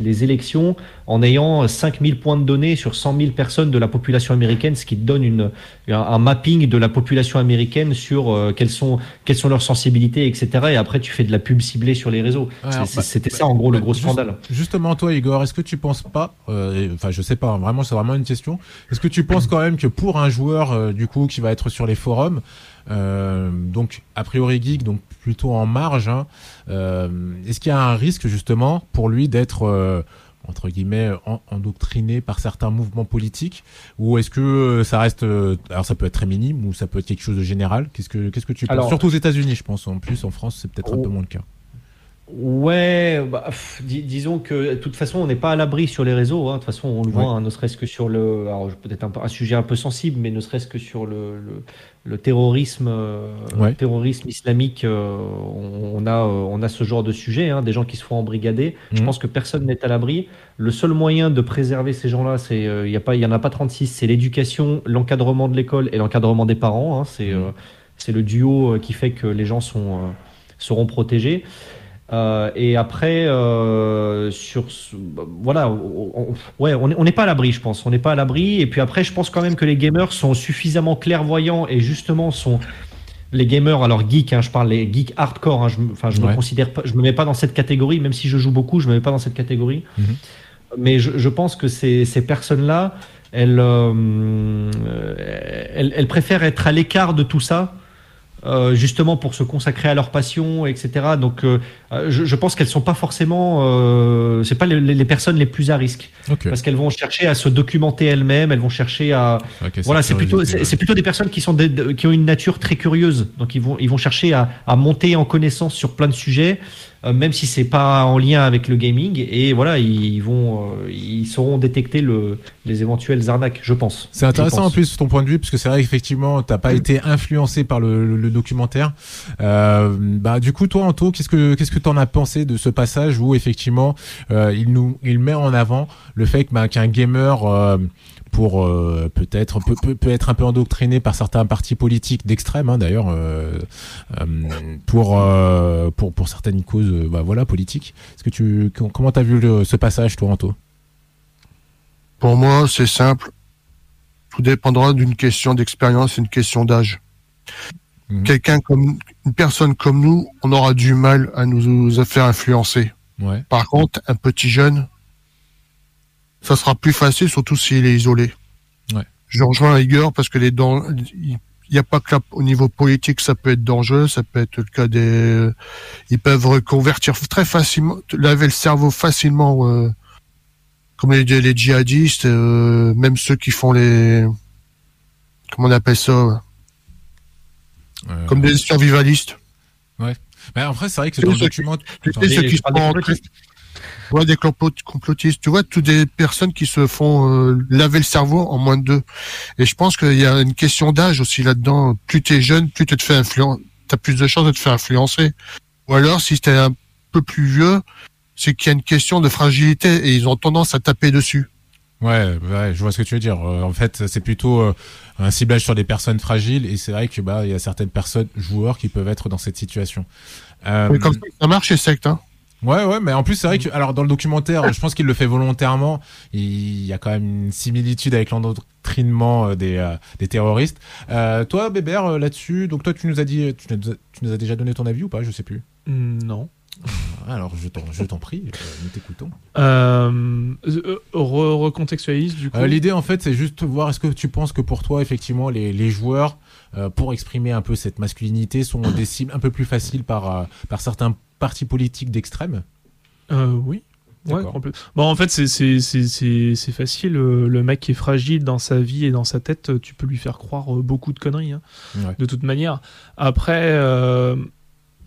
les élections en ayant 5000 points de données sur 100 000 personnes de la population américaine, ce qui donne une, un, un mapping de la population américaine sur euh, quelles sont, quelles sont leurs sensibilités, etc. Et après, tu fais de la pub ciblée sur les réseaux. Ouais, bah, C'était ça, en gros, le bah, gros juste- scandale. Justement, toi, Igor, est-ce que tu penses pas, euh, enfin, je sais pas, hein, vraiment, c'est vraiment une question. Est-ce que tu penses quand même que pour un joueur, euh, du coup, qui va être sur les forums, euh, donc a priori geek, donc plutôt en marge, hein, euh, est-ce qu'il y a un risque justement pour lui d'être euh, entre guillemets en- endoctriné par certains mouvements politiques? Ou est-ce que ça reste alors ça peut être très minime ou ça peut être quelque chose de général? Qu'est-ce que qu'est-ce que tu penses? Surtout aux États-Unis je pense en plus en France c'est peut-être un Oh. peu moins le cas Ouais, bah, pff, dis- disons que de toute façon, on n'est pas à l'abri sur les réseaux. hein. De toute façon, on le voit, Ouais. hein, ne serait-ce que sur le. Alors, peut-être un, sujet un peu sensible, mais ne serait-ce que sur le, le, le terrorisme, euh, Ouais. terrorisme islamique, euh, on, a, euh, on a ce genre de sujet, hein, des gens qui se font embrigader. Je Mhm. pense que personne n'est à l'abri. Le seul moyen de préserver ces gens-là, c'est euh, il y a pas, il y en a pas 36, c'est l'éducation, l'encadrement de l'école et l'encadrement des parents. hein. c'est Mhm. euh, c'est le duo euh, qui fait que les gens sont, euh, seront protégés. Euh, et après, euh, sur voilà, on, on- ouais, on n'est pas à l'abri, je pense. On n'est pas à l'abri. Et puis après, je pense quand même que les gamers sont suffisamment clairvoyants et justement sont les gamers, alors geeks, hein, je parle les geeks hardcore. hein, je, me- enfin, je me Ouais. considère pas, je me mets pas dans cette catégorie, même si je joue beaucoup, je me mets pas dans cette catégorie. Mhm. Mais je, je pense que ces, ces personnes-là, elles, euh, elles, elles préfèrent être à l'écart de tout ça. Euh, justement pour se consacrer à leur passion, etc. Donc, euh, euh, je, je pense qu'elles sont pas forcément, euh, c'est pas les, les personnes les plus à risque, parce qu'elles vont chercher à se documenter elles-mêmes, elles vont chercher à, voilà, c'est plutôt, c'est plutôt des personnes qui sont des- qui ont une nature très curieuse. Donc ils vont, ils vont chercher à, à monter en connaissance sur plein de sujets, même si c'est pas en lien avec le gaming. Et voilà, ils vont, euh, ils sauront détecter le, les éventuelles arnaques, je pense. C'est intéressant en plus ton point de vue parce que c'est vrai qu'effectivement t'as pas été influencé par le, le- le documentaire. Euh, bah du coup toi Anto qu'est-ce que qu'est-ce que t'en as pensé de ce passage où effectivement euh, il nous il met en avant le fait que bah, qu'un gamer euh, pour euh, peut-être peut, peut, peut être un peu endoctriné par certains partis politiques d'extrême hein, d'ailleurs euh, euh, pour pour pour certaines causes bah, voilà politiques. Est-ce que tu comment t'as vu le, ce passage toi Anto? Pour moi, c'est simple. Tout dépendra d'une question d'expérience et une question d'âge. Mhm. Quelqu'un comme une personne comme nous, on aura du mal à nous faire influencer. Ouais. Par contre, un petit jeune, ça sera plus facile, surtout s'il est isolé. Ouais. Je rejoins Igor parce que les dents, il n'y a pas que là, au niveau politique, ça peut être dangereux, ça peut être le cas des, ils peuvent reconvertir très facilement, laver le cerveau facilement, euh, comme les, les djihadistes, euh, même ceux qui font les, comment on appelle ça, Euh, comme des survivalistes. Mais après, c'est vrai que C'est dans le document, Attends, Et ceux qui se Ouais, des complot- complotistes. Tu vois, toutes des personnes qui se font euh, laver le cerveau en moins de deux. Et je pense qu'il y a une question d'âge aussi là-dedans. Plus t'es jeune, plus tu te fais influencer. t'as plus de chances de te faire influencer. Ou alors, si t'es un peu plus vieux, c'est qu'il y a une question de fragilité et ils ont tendance à taper dessus. Ouais, ouais, je vois ce que tu veux dire. Euh, en fait, c'est plutôt euh, un ciblage sur des personnes fragiles et c'est vrai que bah il y a certaines personnes joueurs qui peuvent être dans cette situation. Euh, Mais comme ça, ça marche chez Sect, hein. Ouais, ouais, mais en plus c'est vrai que alors dans le documentaire, je pense qu'il le fait volontairement. Il y a quand même une similitude avec l'endoctrinement euh, des euh, des terroristes. Euh, toi, Bébert, là-dessus, donc toi tu nous as dit, tu nous as, tu nous as déjà donné ton avis ou pas? Je sais plus. Hmm, Non. Alors je t'en je t'en prie, euh, nous t'écoutons. Euh, re- recontextualise du coup. Euh, L'idée en fait c'est juste voir est-ce que tu penses que pour toi effectivement les, les joueurs pour exprimer un peu cette masculinité sont des cibles un peu plus faciles par, par certains partis politiques d'extrême Euh, oui. Ouais. Bon, en fait, c'est- facile. euh, Le mec qui est fragile dans sa vie et dans sa tête, euh, tu peux lui faire croire beaucoup de conneries, hein, Ouais. de toute manière. Après, euh,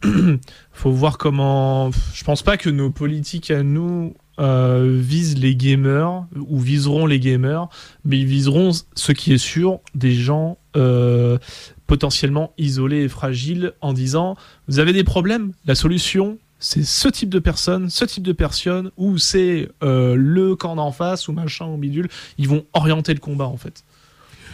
<clears throat> faut voir comment. Je pense pas que nos politiques à nous euh, visent les gamers ou viseront les gamers, mais ils viseront, ce qui est sûr, des gens euh, potentiellement isolés et fragiles en disant vous avez des problèmes, la solution c'est ce type de personne, ce type de personne, ou c'est euh, le camp d'en face ou machin ou bidule, ils vont orienter le combat en fait.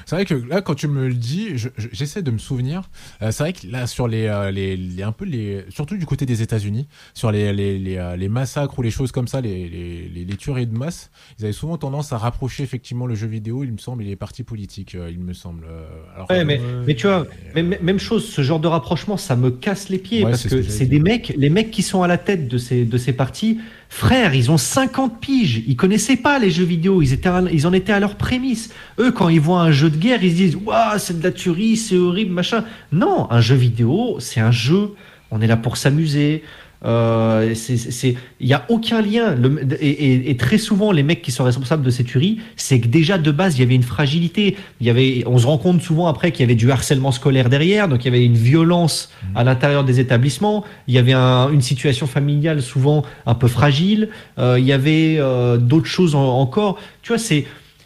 C'est vrai que là, quand tu me le dis, je- je- j'essaie de me souvenir. Euh, c'est vrai que là, sur les, euh, les, les- un peu les, surtout du côté des États-Unis, sur les, les, les, euh, les massacres ou les choses comme ça, les, les, les, les tueries de masse, ils avaient souvent tendance à rapprocher effectivement le jeu vidéo, il me semble, et les partis politiques, euh, il me semble. Euh, Alors, Ouais, mais, mais tu vois, même, même chose, ce genre de rapprochement, ça me casse les pieds Ouais, parce que c'est des mecs, les mecs qui sont à la tête de ces, de ces partis, frères, ils ont 50 piges, ils connaissaient pas les jeux vidéo, ils, étaient ils en étaient à leur prémisse. Eux, quand ils voient un jeu de guerre, ils se disent, waouh, c'est de la tuerie, c'est horrible, machin. Non, un jeu vidéo, c'est un jeu, on est là pour s'amuser. Euh, c'est- il y a aucun lien. Le- et, et- et très souvent, les mecs qui sont responsables de ces tueries, c'est que déjà de base, il y avait une fragilité. Il y avait, on se rend compte souvent après qu'il y avait du harcèlement scolaire derrière, donc il y avait une violence à l'intérieur des établissements. Il y avait un- une situation familiale souvent un peu fragile. Euh, il y avait euh, d'autres choses en- encore. Tu vois, c'est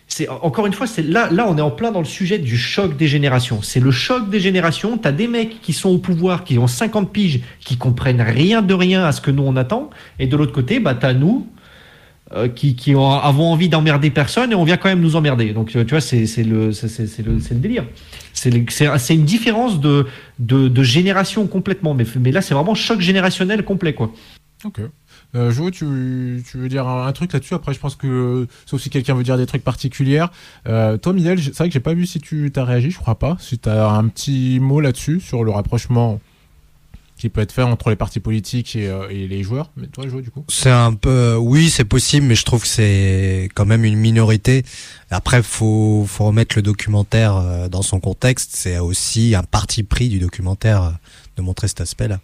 c'est encore une fois, c'est là, là, on est en plein dans le sujet du choc des générations. C'est le choc des générations. T'as des mecs qui sont au pouvoir, qui ont 50 piges, qui comprennent rien de rien à ce que nous on attend, et de l'autre côté, bah t'as nous euh, qui, qui ont, avons envie d'emmerder personne et on vient quand même nous emmerder. Donc euh, tu vois, c'est le, c'est le, le délire. C'est une différence de, de, de génération complètement. Mais, mais là, c'est vraiment choc générationnel complet, quoi. Ok. Euh, Jo, tu, tu veux dire un, truc là-dessus? Après, je pense que, sauf si quelqu'un veut dire des trucs particuliers. Euh, toi, Miel, j- c'est vrai que j'ai pas vu si tu t'as réagi, je crois pas. Si t'as un petit mot là-dessus sur le rapprochement qui peut être fait entre les partis politiques et, euh, les joueurs. Mais toi, Jo, du coup C'est un peu, oui, c'est possible, mais je trouve que c'est quand même une minorité. Après, faut, faut remettre le documentaire euh, dans son contexte. C'est aussi un parti pris du documentaire de montrer cet aspect-là.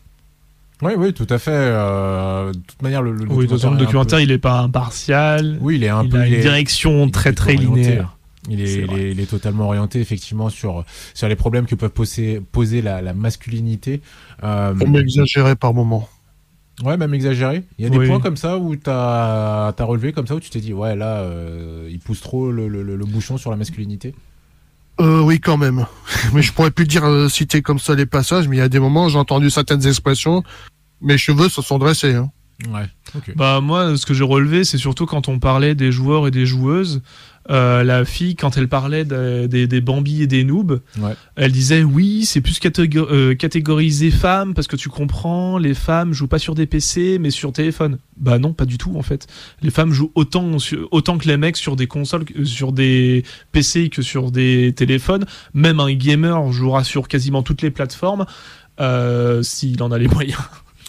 Oui, oui, tout à fait. Euh, de toute manière, le, le Oui, de toute façon, le est un documentaire, peu- il est pas impartial. Oui, il est un il peu. a il une est- direction est très très linéaire. Il est, C'est il, vrai. est, il est totalement orienté effectivement sur sur les problèmes que peuvent poser poser la, la masculinité. Euh, Pour m'exagérer par moment. Ouais, même exagéré. Il y a des points comme ça où t'as as relevé comme ça où tu t'es dit ouais là euh, il pousse trop le, le, le- le bouchon sur la masculinité. Euh, oui, quand même. <laughs> Mais je pourrais plus dire euh, citer comme ça les passages, mais il y a des moments, j'ai entendu certaines expressions, mes cheveux se sont dressés. Hein. Ouais. Bah moi, ce que j'ai relevé, c'est surtout quand on parlait des joueurs et des joueuses. Euh, la fille, quand elle parlait de- des, des Bambi et des noobs, Ouais. elle disait oui, c'est plus catégo- euh, catégorisé femmes parce que tu comprends, les femmes jouent pas sur des PC mais sur téléphone. Bah non, pas du tout en fait. Les femmes jouent autant autant que les mecs sur des consoles, sur des PC que sur des téléphones. Même un gamer jouera sur quasiment toutes les plateformes euh, s'il en a les <laughs> moyens.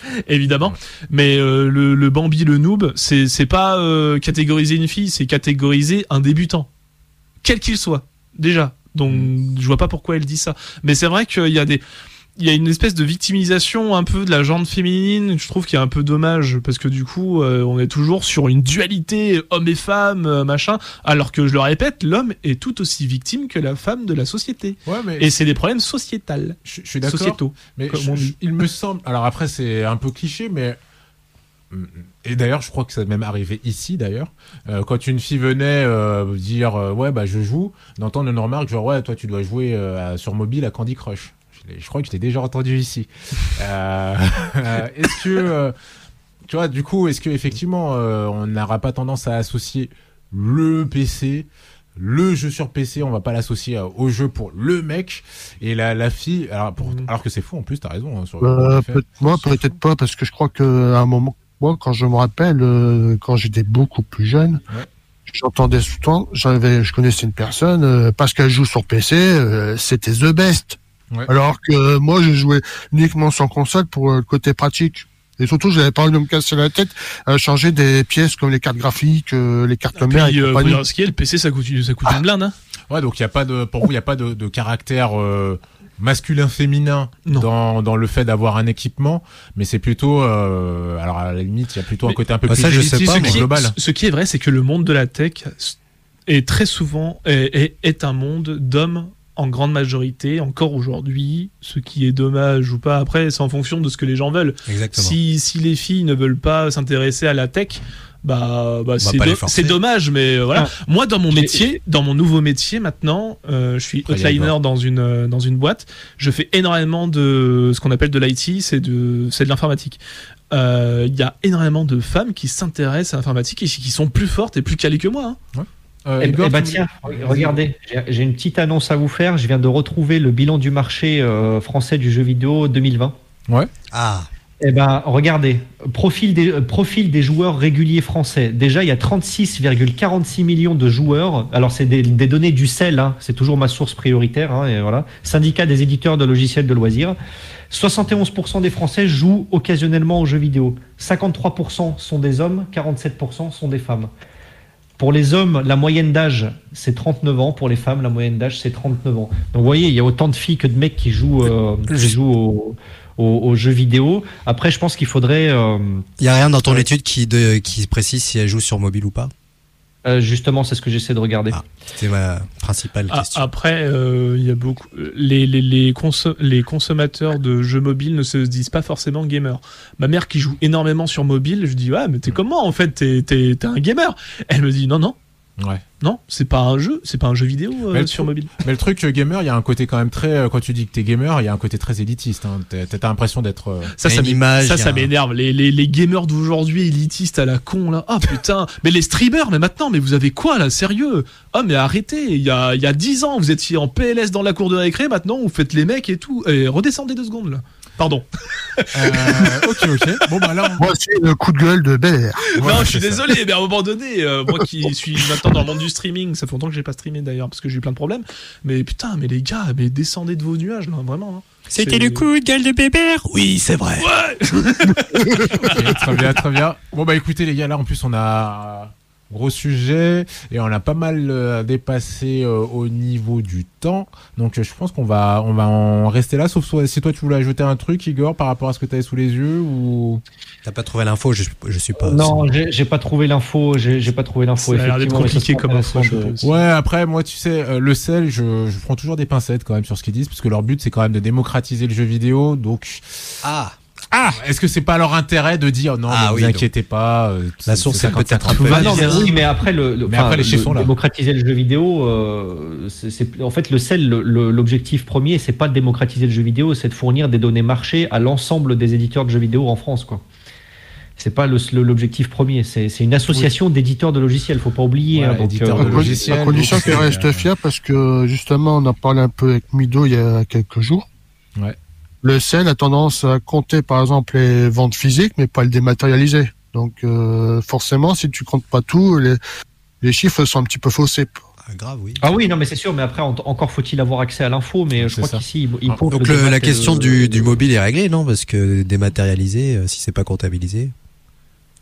<laughs> Évidemment, mais euh, le, le Bambi, le noob, c'est c'est pas euh, catégoriser une fille, c'est catégoriser un débutant, quel qu'il soit, déjà. Donc je vois pas pourquoi elle dit ça. Mais c'est vrai qu'il y a des, il y a une espèce de victimisation un peu de la genre féminine. Je trouve qu'il y a un peu dommage parce que du coup, euh, on est toujours sur une dualité homme et femme, euh, machin. Alors que je le répète, l'homme est tout aussi victime que la femme de la société. Ouais, mais Et c'est des problèmes sociétals, je, je suis d'accord. sociétaux. Mais je- je- il me semble. Alors après, c'est un peu cliché, mais. Et d'ailleurs, je crois que ça m'est même arrivé ici, d'ailleurs. Euh, quand une fille venait euh, dire euh, Ouais, bah je joue, d'entendre une remarque genre Ouais, toi tu dois jouer sur mobile à Candy Crush. Je, crois que je l'ai déjà entendu ici. <laughs> Euh, euh, est-ce que, euh, tu vois, du coup, est-ce que effectivement, euh, on n'aura pas tendance à associer le PC, le jeu sur PC, on va pas l'associer au jeu pour le mec et la, la fille, alors, pour, Mhm. alors que c'est fou en plus, t'as raison. hein, sur Euh, le fait. peut- moi, peut-être pas, parce que je crois que à un moment, moi, quand je me rappelle, euh, quand j'étais beaucoup plus jeune, Ouais. j'entendais souvent, j'avais, je connaissais une personne, euh, parce qu'elle joue sur PC, c'était the best. Ouais. Alors que euh, moi, je jouais uniquement sur console pour euh, le côté pratique. Et surtout, j'avais pas envie de me casser la tête à changer des pièces comme les cartes graphiques, euh, les cartes mères et euh, compagnie. ce qui est, le PC, ça coûte, ça coûte une blinde. Hein. Ouais, donc il y a pas de, pour vous, il y a pas de, de caractère euh, masculin-féminin Non. dans, dans le fait d'avoir un équipement, mais c'est plutôt, euh, alors à la limite, il y a plutôt un côté un peu Bah, plus ça, je sais pas, mais moi. global. Ce- Ce qui est vrai, c'est que le monde de la tech est très souvent est, est- est un monde d'hommes en grande majorité, encore aujourd'hui. Ce qui est dommage ou pas, après, c'est en fonction de ce que les gens veulent. Exactement. Si, si les filles ne veulent pas s'intéresser à la tech, bah, bah, c'est, do- dommage, mais euh, voilà. Ah. Moi, dans mon J'ai- métier, dans mon nouveau métier maintenant, euh, je suis Igor. dans une euh, dans une boîte. Je fais énormément de ce qu'on appelle de l'IT, c'est de c'est de l'informatique. Euh, Il y a énormément de femmes qui s'intéressent à l'informatique et qui sont plus fortes et plus calées que moi. hein. Euh, Eh, Igor, eh bah tiens, regardez, j'ai- une petite annonce à vous faire. Je viens de retrouver le bilan du marché euh, français du jeu vidéo 2020. Ah, Eh ben, regardez, profil des, euh, profil des joueurs réguliers français. Déjà, il y a 36,46 millions de joueurs. Alors, c'est des, des données du CEL, hein. c'est toujours ma source prioritaire. hein, et voilà. Syndicat des éditeurs de logiciels de loisirs. 71% des Français jouent occasionnellement aux jeux vidéo. 53% sont des hommes, 47% sont des femmes. Pour les hommes, la moyenne d'âge, c'est 39 ans. Pour les femmes, la moyenne d'âge, c'est 39 ans. Donc, vous voyez, il y a autant de filles que de mecs qui jouent, euh, qui jouent aux, aux- aux jeux vidéo. Après, je pense qu'il faudrait, euh, il y a rien dans ton étude qui de, qui précise si elle joue sur mobile ou pas? Euh, justement, c'est ce que j'essaie de regarder. Ah. C'était ma principale Ah, question. après, euh, il y a beaucoup les les les, conso- les consommateurs de jeux mobiles ne se disent pas forcément gamers. Ma mère qui joue énormément sur mobile, je dis ouais, mais t'es comment en fait T'es t'es t'es un gamer Elle me dit non non Ouais. non, c'est pas un jeu, c'est pas un jeu vidéo euh, Mais sur truc- mobile. Mais le truc euh, gamer, il y a un côté quand même très, euh, quand tu dis que t'es gamer, il y a un côté très élitiste. Hein. T'as l'impression d'être. euh, Ça, ça, un- m'énerve. Les, les, les gamers d'aujourd'hui, élitistes à la con, là. Ah, putain. mais les streamers, mais maintenant, mais vous avez quoi, là? Sérieux? Ah, mais arrêtez. Il y a, il y a 10 ans, vous étiez en PLS dans la cour de récré. Maintenant, vous faites les mecs et tout. Et redescendez deux secondes, là. Pardon. euh, ok, ok. Bon bah là, on- Moi aussi, le coup de gueule de Bel Air. Voilà, non, je suis c'est ça. désolé, mais à un moment donné, euh, moi qui suis maintenant dans le monde du streaming, ça fait longtemps que j'ai pas streamé d'ailleurs, parce que j'ai eu plein de problèmes. Mais putain, mais les gars, mais descendez de vos nuages, là, vraiment. hein. C'est- de gueule de Bébert Oui, c'est vrai. Ouais! <laughs> Très bien, très bien. Bon bah écoutez les gars, là en plus on a gros sujet et on a pas mal euh, dépassé euh, au niveau du temps. Donc euh, je pense qu'on va on va en rester là. Sauf si toi tu voulais ajouter un truc, Igor, par rapport à ce que tu avais sous les yeux ou? T'as pas trouvé l'info, je, je suppose. non, j'ai pas trouvé l'info. J'ai pas trouvé l'info. Ça a l'air compliqué comme info, de-. Ouais, après moi tu sais euh, le sel, je, je prends toujours des pincettes quand même sur ce qu'ils disent parce que leur but c'est quand même de démocratiser le jeu vidéo. Donc Ah, ah, est-ce que c'est pas leur intérêt de dire non, Ah mais oui, vous donc. inquiétez pas. euh, La source est peut-être 55 un peu- Bah non, mais oui, mais après le, le- Mais après, les le- sont là. démocratiser le jeu vidéo, euh, c'est en fait le sel, l'objectif premier, c'est pas de démocratiser le jeu vidéo, c'est de fournir des données marché à l'ensemble des éditeurs de jeux vidéo en France, quoi. C'est pas l'objectif premier, c'est c'est une association d'éditeurs de logiciels, faut pas oublier. Voilà, hein, donc, éditeurs euh, de À, logiciel, à condition qu'elle reste fiable, parce que justement, on en parlait un peu avec Mido il y a quelques jours. Ouais. Le sel a tendance à compter, par exemple, les ventes physiques, mais pas le dématérialiser. Donc, euh, forcément, si tu comptes pas tout, les, les chiffres sont un petit peu faussés. ah, grave, oui. Ah oui, non, mais c'est sûr, mais après, en- encore faut-il avoir accès à l'info, mais je crois qu'ici, il, il Ah, compte Donc le la question du, du mobile est réglée, non? Parce que dématérialisé, euh, si c'est pas comptabilisé,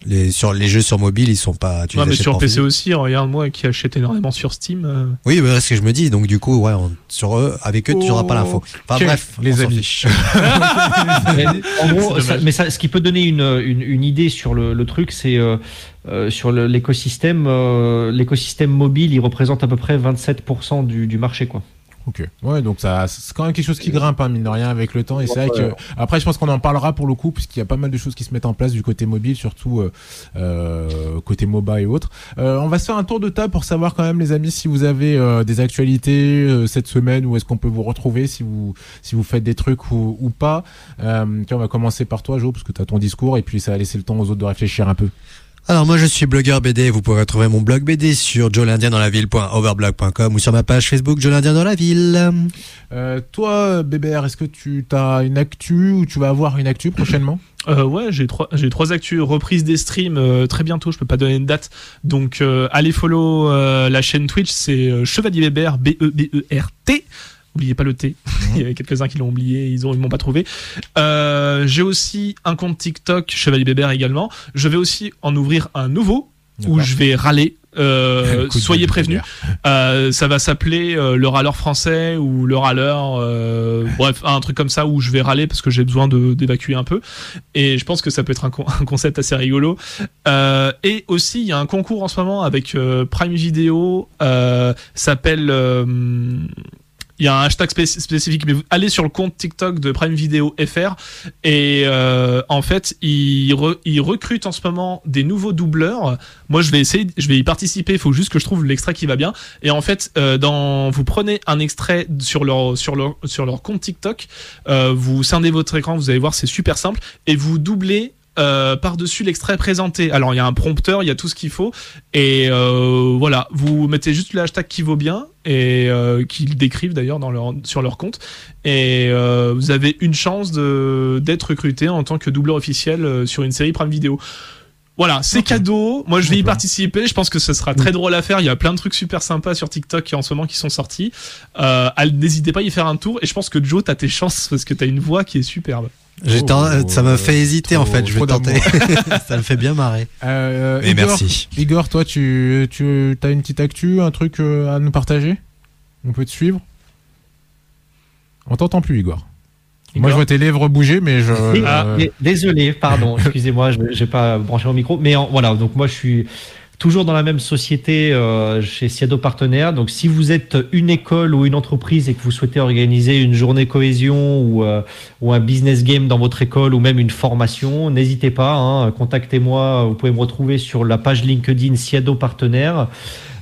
les, sur, les jeux sur mobile, ils sont pas. Tu Ouais, les mais sur PC physique. aussi, regarde moi qui achète énormément sur Steam. euh, Oui, bah, c'est ce que je me dis. Donc du coup, ouais, on- sur eux, avec eux, tu n'auras pas l'info. Enfin Ok, bref, les amis. <laughs> <laughs> Mais, en gros, C'est ça- dommage. mais ça, ce qui peut donner une, une, une idée sur le, le truc, c'est euh, euh, sur l'écosystème. euh, l'écosystème mobile, il représente à peu près 27% du, du marché, quoi. Ok. Ouais, donc ça, c'est quand même quelque chose qui grimpe, hein, mine de rien, avec le temps. Et c'est vrai que, après, je pense qu'on en parlera pour le coup, puisqu'il y a pas mal de choses qui se mettent en place du côté mobile, surtout euh, euh, côté MOBA et autres. Euh, on va se faire un tour de table pour savoir quand même, les amis, si vous avez euh, des actualités euh, cette semaine, où est-ce qu'on peut vous retrouver, si vous, si vous faites des trucs ou, ou pas. Euh, tiens, on va commencer par toi, Jo, parce que tu as ton discours, et puis ça va laisser le temps aux autres de réfléchir un peu. Alors moi je suis blogueur BD, vous pourrez retrouver mon blog BD sur jolindiendanslaville.overblog.com ou sur ma page Facebook Joe l'Indien dans la ville. Euh, toi, Bébert, est-ce que tu as une actu ou tu vas avoir une actu prochainement? Euh, ouais, j'ai trois, j'ai trois actus. Reprise des streams euh, très bientôt. Je peux pas donner une date. Donc euh, allez follow euh, la chaîne Twitch. C'est euh, Chevalier Weber B E B E R T. Oubliez pas le T. <laughs> Il y avait quelques-uns qui l'ont oublié. Ils ont, ils m'ont pas trouvé. Euh, j'ai aussi un compte TikTok Chevalier Weber également. Je vais aussi en ouvrir un nouveau où je vais râler. Euh, <laughs> soyez prévenus. Euh, ça va s'appeler le râleur français ou le râleur, <laughs> bref, un truc comme ça où je vais râler parce que j'ai besoin de d'évacuer un peu. Et je pense que ça peut être un, con- un concept assez rigolo. Et aussi, il y a un concours en ce moment avec Prime Video. S'appelle il y a un hashtag spé- spécifique, mais vous allez sur le compte TikTok de Prime Video FR et euh, en fait, ils recrutent en ce moment des nouveaux doubleurs. Moi, je vais essayer, je vais y participer. Il faut juste que je trouve l'extrait qui va bien. Et en fait, euh, dans, vous prenez un extrait sur leur sur leur sur leur compte TikTok, euh, vous scindez votre écran, vous allez voir, c'est super simple, et vous doublez. Euh, par-dessus l'extrait présenté. Alors il y a un prompteur, il y a tout ce qu'il faut et euh, voilà, vous mettez juste le hashtag qui vaut bien et euh, qu'ils décrivent d'ailleurs dans leur sur leur compte et euh, vous avez une chance de d'être recruté en tant que doubleur officiel sur une série Prime Vidéo. Voilà, c'est cadeau. Moi, je vais y participer. Je pense que ce sera très drôle à faire. Il y a plein de trucs super sympas sur TikTok en ce moment qui sont sortis. Euh, N'hésitez pas à y faire un tour. Et je pense que Joe, t'as tes chances parce que t'as une voix qui est superbe. Oh, ça m'a fait hésiter en fait, je vais tenter. <laughs> ça me fait bien marrer. Euh, Mais Igor, merci. Igor, toi, tu, tu as une petite actu, un truc euh, à nous partager? On peut te suivre? On t'entend plus, Igor. Moi, je vois tes lèvres bouger, mais je. Ah, euh, désolé, pardon, <laughs> excusez-moi, je n'ai pas branché mon micro. Mais en- voilà, donc moi je suis toujours dans la même société euh, chez Siado Partenaires. Donc si vous êtes une école ou une entreprise et que vous souhaitez organiser une journée cohésion ou, euh, ou un business game dans votre école ou même une formation, n'hésitez pas, hein, contactez-moi. Vous pouvez me retrouver sur la page LinkedIn Siado Partenaires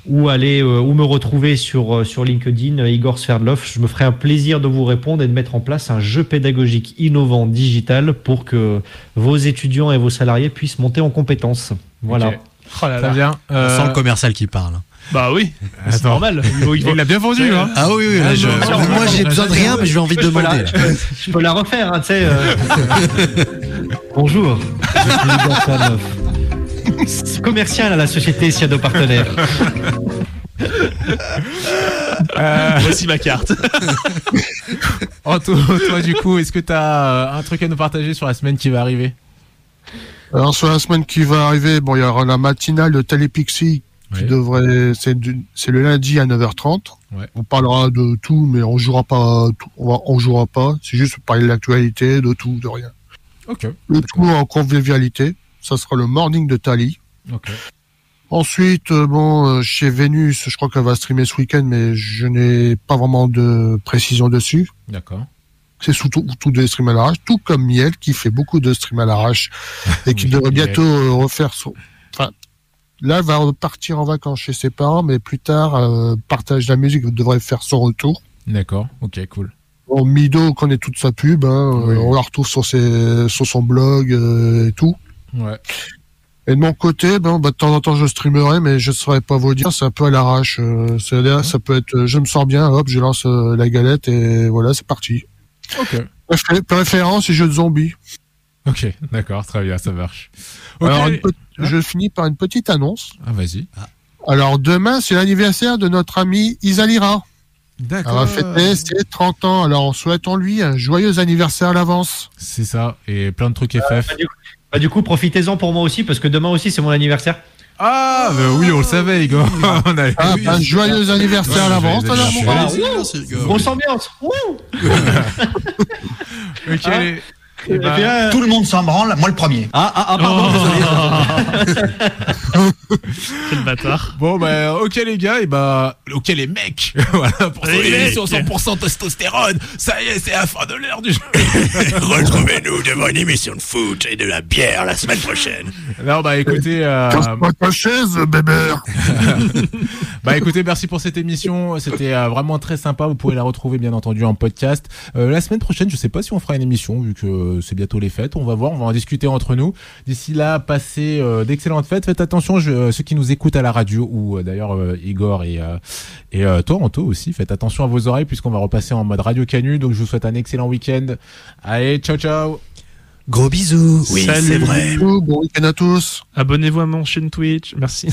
ou aller euh, ou me retrouver sur euh, sur LinkedIn euh, Igor Sverdlov. Je me ferai un plaisir de vous répondre et de mettre en place un jeu pédagogique innovant digital pour que vos étudiants et vos salariés puissent monter en compétences. Voilà. Oh là Très là. bien. On Euh, sent le commercial qui parle. Bah oui, c'est normal. Il l'a bien vendu, hein Ah oui, oui, Ah, là, je- non, non, moi j'ai besoin de rien, mais j'ai envie de Je peux, demander. la, je peux- je peux la refaire, hein, tu sais. euh. <laughs> Bonjour. Je suis. Commercial à la société Siado Partenaires. Euh, Voici ma carte. <laughs> Anto, toi, du coup, est-ce que tu as un truc à nous partager sur la semaine qui va arriver? Alors sur la semaine qui va arriver, bon, il y aura la matinale de Télépixie qui devrait, c'est le lundi à 9h30. Ouais. On parlera de tout, mais on jouera pas, tout- on, va, on jouera pas. C'est juste pour parler de l'actualité, de tout, de rien. Ok. Le tout en convivialité. Ça sera le morning de Tali. Ok. Ensuite, euh, bon, euh, chez Vénus, je crois qu'elle va streamer ce week-end, mais je n'ai pas vraiment de précision dessus. D'accord. C'est surtout tout des streams à l'arrache, tout comme Miel qui fait beaucoup de streams à l'arrache <laughs> et qui Oui, devrait Miel. bientôt euh, refaire son. Enfin, là, elle va partir en vacances chez ses parents, mais plus tard, euh, partage de la musique devrait faire son retour. D'accord. Ok, cool. Bon, Mido connaît toute sa pub, hein, Oui. euh, on la retrouve sur ses, sur son blog euh, et tout. Ouais. Et de mon côté, ben, bah, de temps en temps, je streamerai, mais je ne saurais pas vous dire. C'est un peu à l'arrache. Euh, ça peut être, je me sens bien, hop, je lance euh, la galette et voilà, c'est parti. Ok. Préfé- Préférence et jeu de zombies. Ok. D'accord. Très bien. Ça marche. Alors, je finis par une petite annonce. Ah, vas-y. Alors, demain, c'est l'anniversaire de notre ami Isalira. Elle D'accord. va fêter ses 30 ans. Alors, souhaitons-lui un joyeux anniversaire à l'avance. C'est ça. Et plein de trucs FF. Bah, du coup- bah, du coup, profitez-en pour moi aussi, parce que demain aussi, c'est mon anniversaire. Ah, bah oui, on le savait, Igor. <laughs> on a... Ah, un joyeux anniversaire à l'avance, alors, mon gars. Grosse ambiance. Wouh <laughs> Ok. Eh ben, Euh, Tout le monde s'en branle, moi le premier. Ah, ah, ah, pardon, désolé. <laughs> Quel bâtard. Bon bah ok les gars et bah ok les mecs <laughs> voilà pour Les mecs. émission 100% testostérone ça y est c'est la fin de l'heure du jeu <laughs> Retrouvez-nous devant une émission de foot et de la bière la semaine prochaine. non bah écoutez euh, ta chaise, bébé. bah écoutez merci pour cette émission c'était euh, vraiment très sympa vous pouvez la retrouver bien entendu en podcast Euh, la semaine prochaine je sais pas si on fera une émission vu que euh, c'est bientôt les fêtes on va voir on va en discuter entre nous d'ici là passez euh, d'excellentes fêtes faites attention je- euh, ceux qui nous écoutent à la radio ou euh, d'ailleurs euh, Igor et euh, et euh, toi Anto aussi faites attention à vos oreilles puisqu'on va repasser en mode radio canu donc je vous souhaite un excellent week-end allez ciao ciao Gros bisous. Oui, Salut. c'est vrai. Bon week-end à tous. Abonnez-vous à mon chaîne Twitch. Merci. <laughs>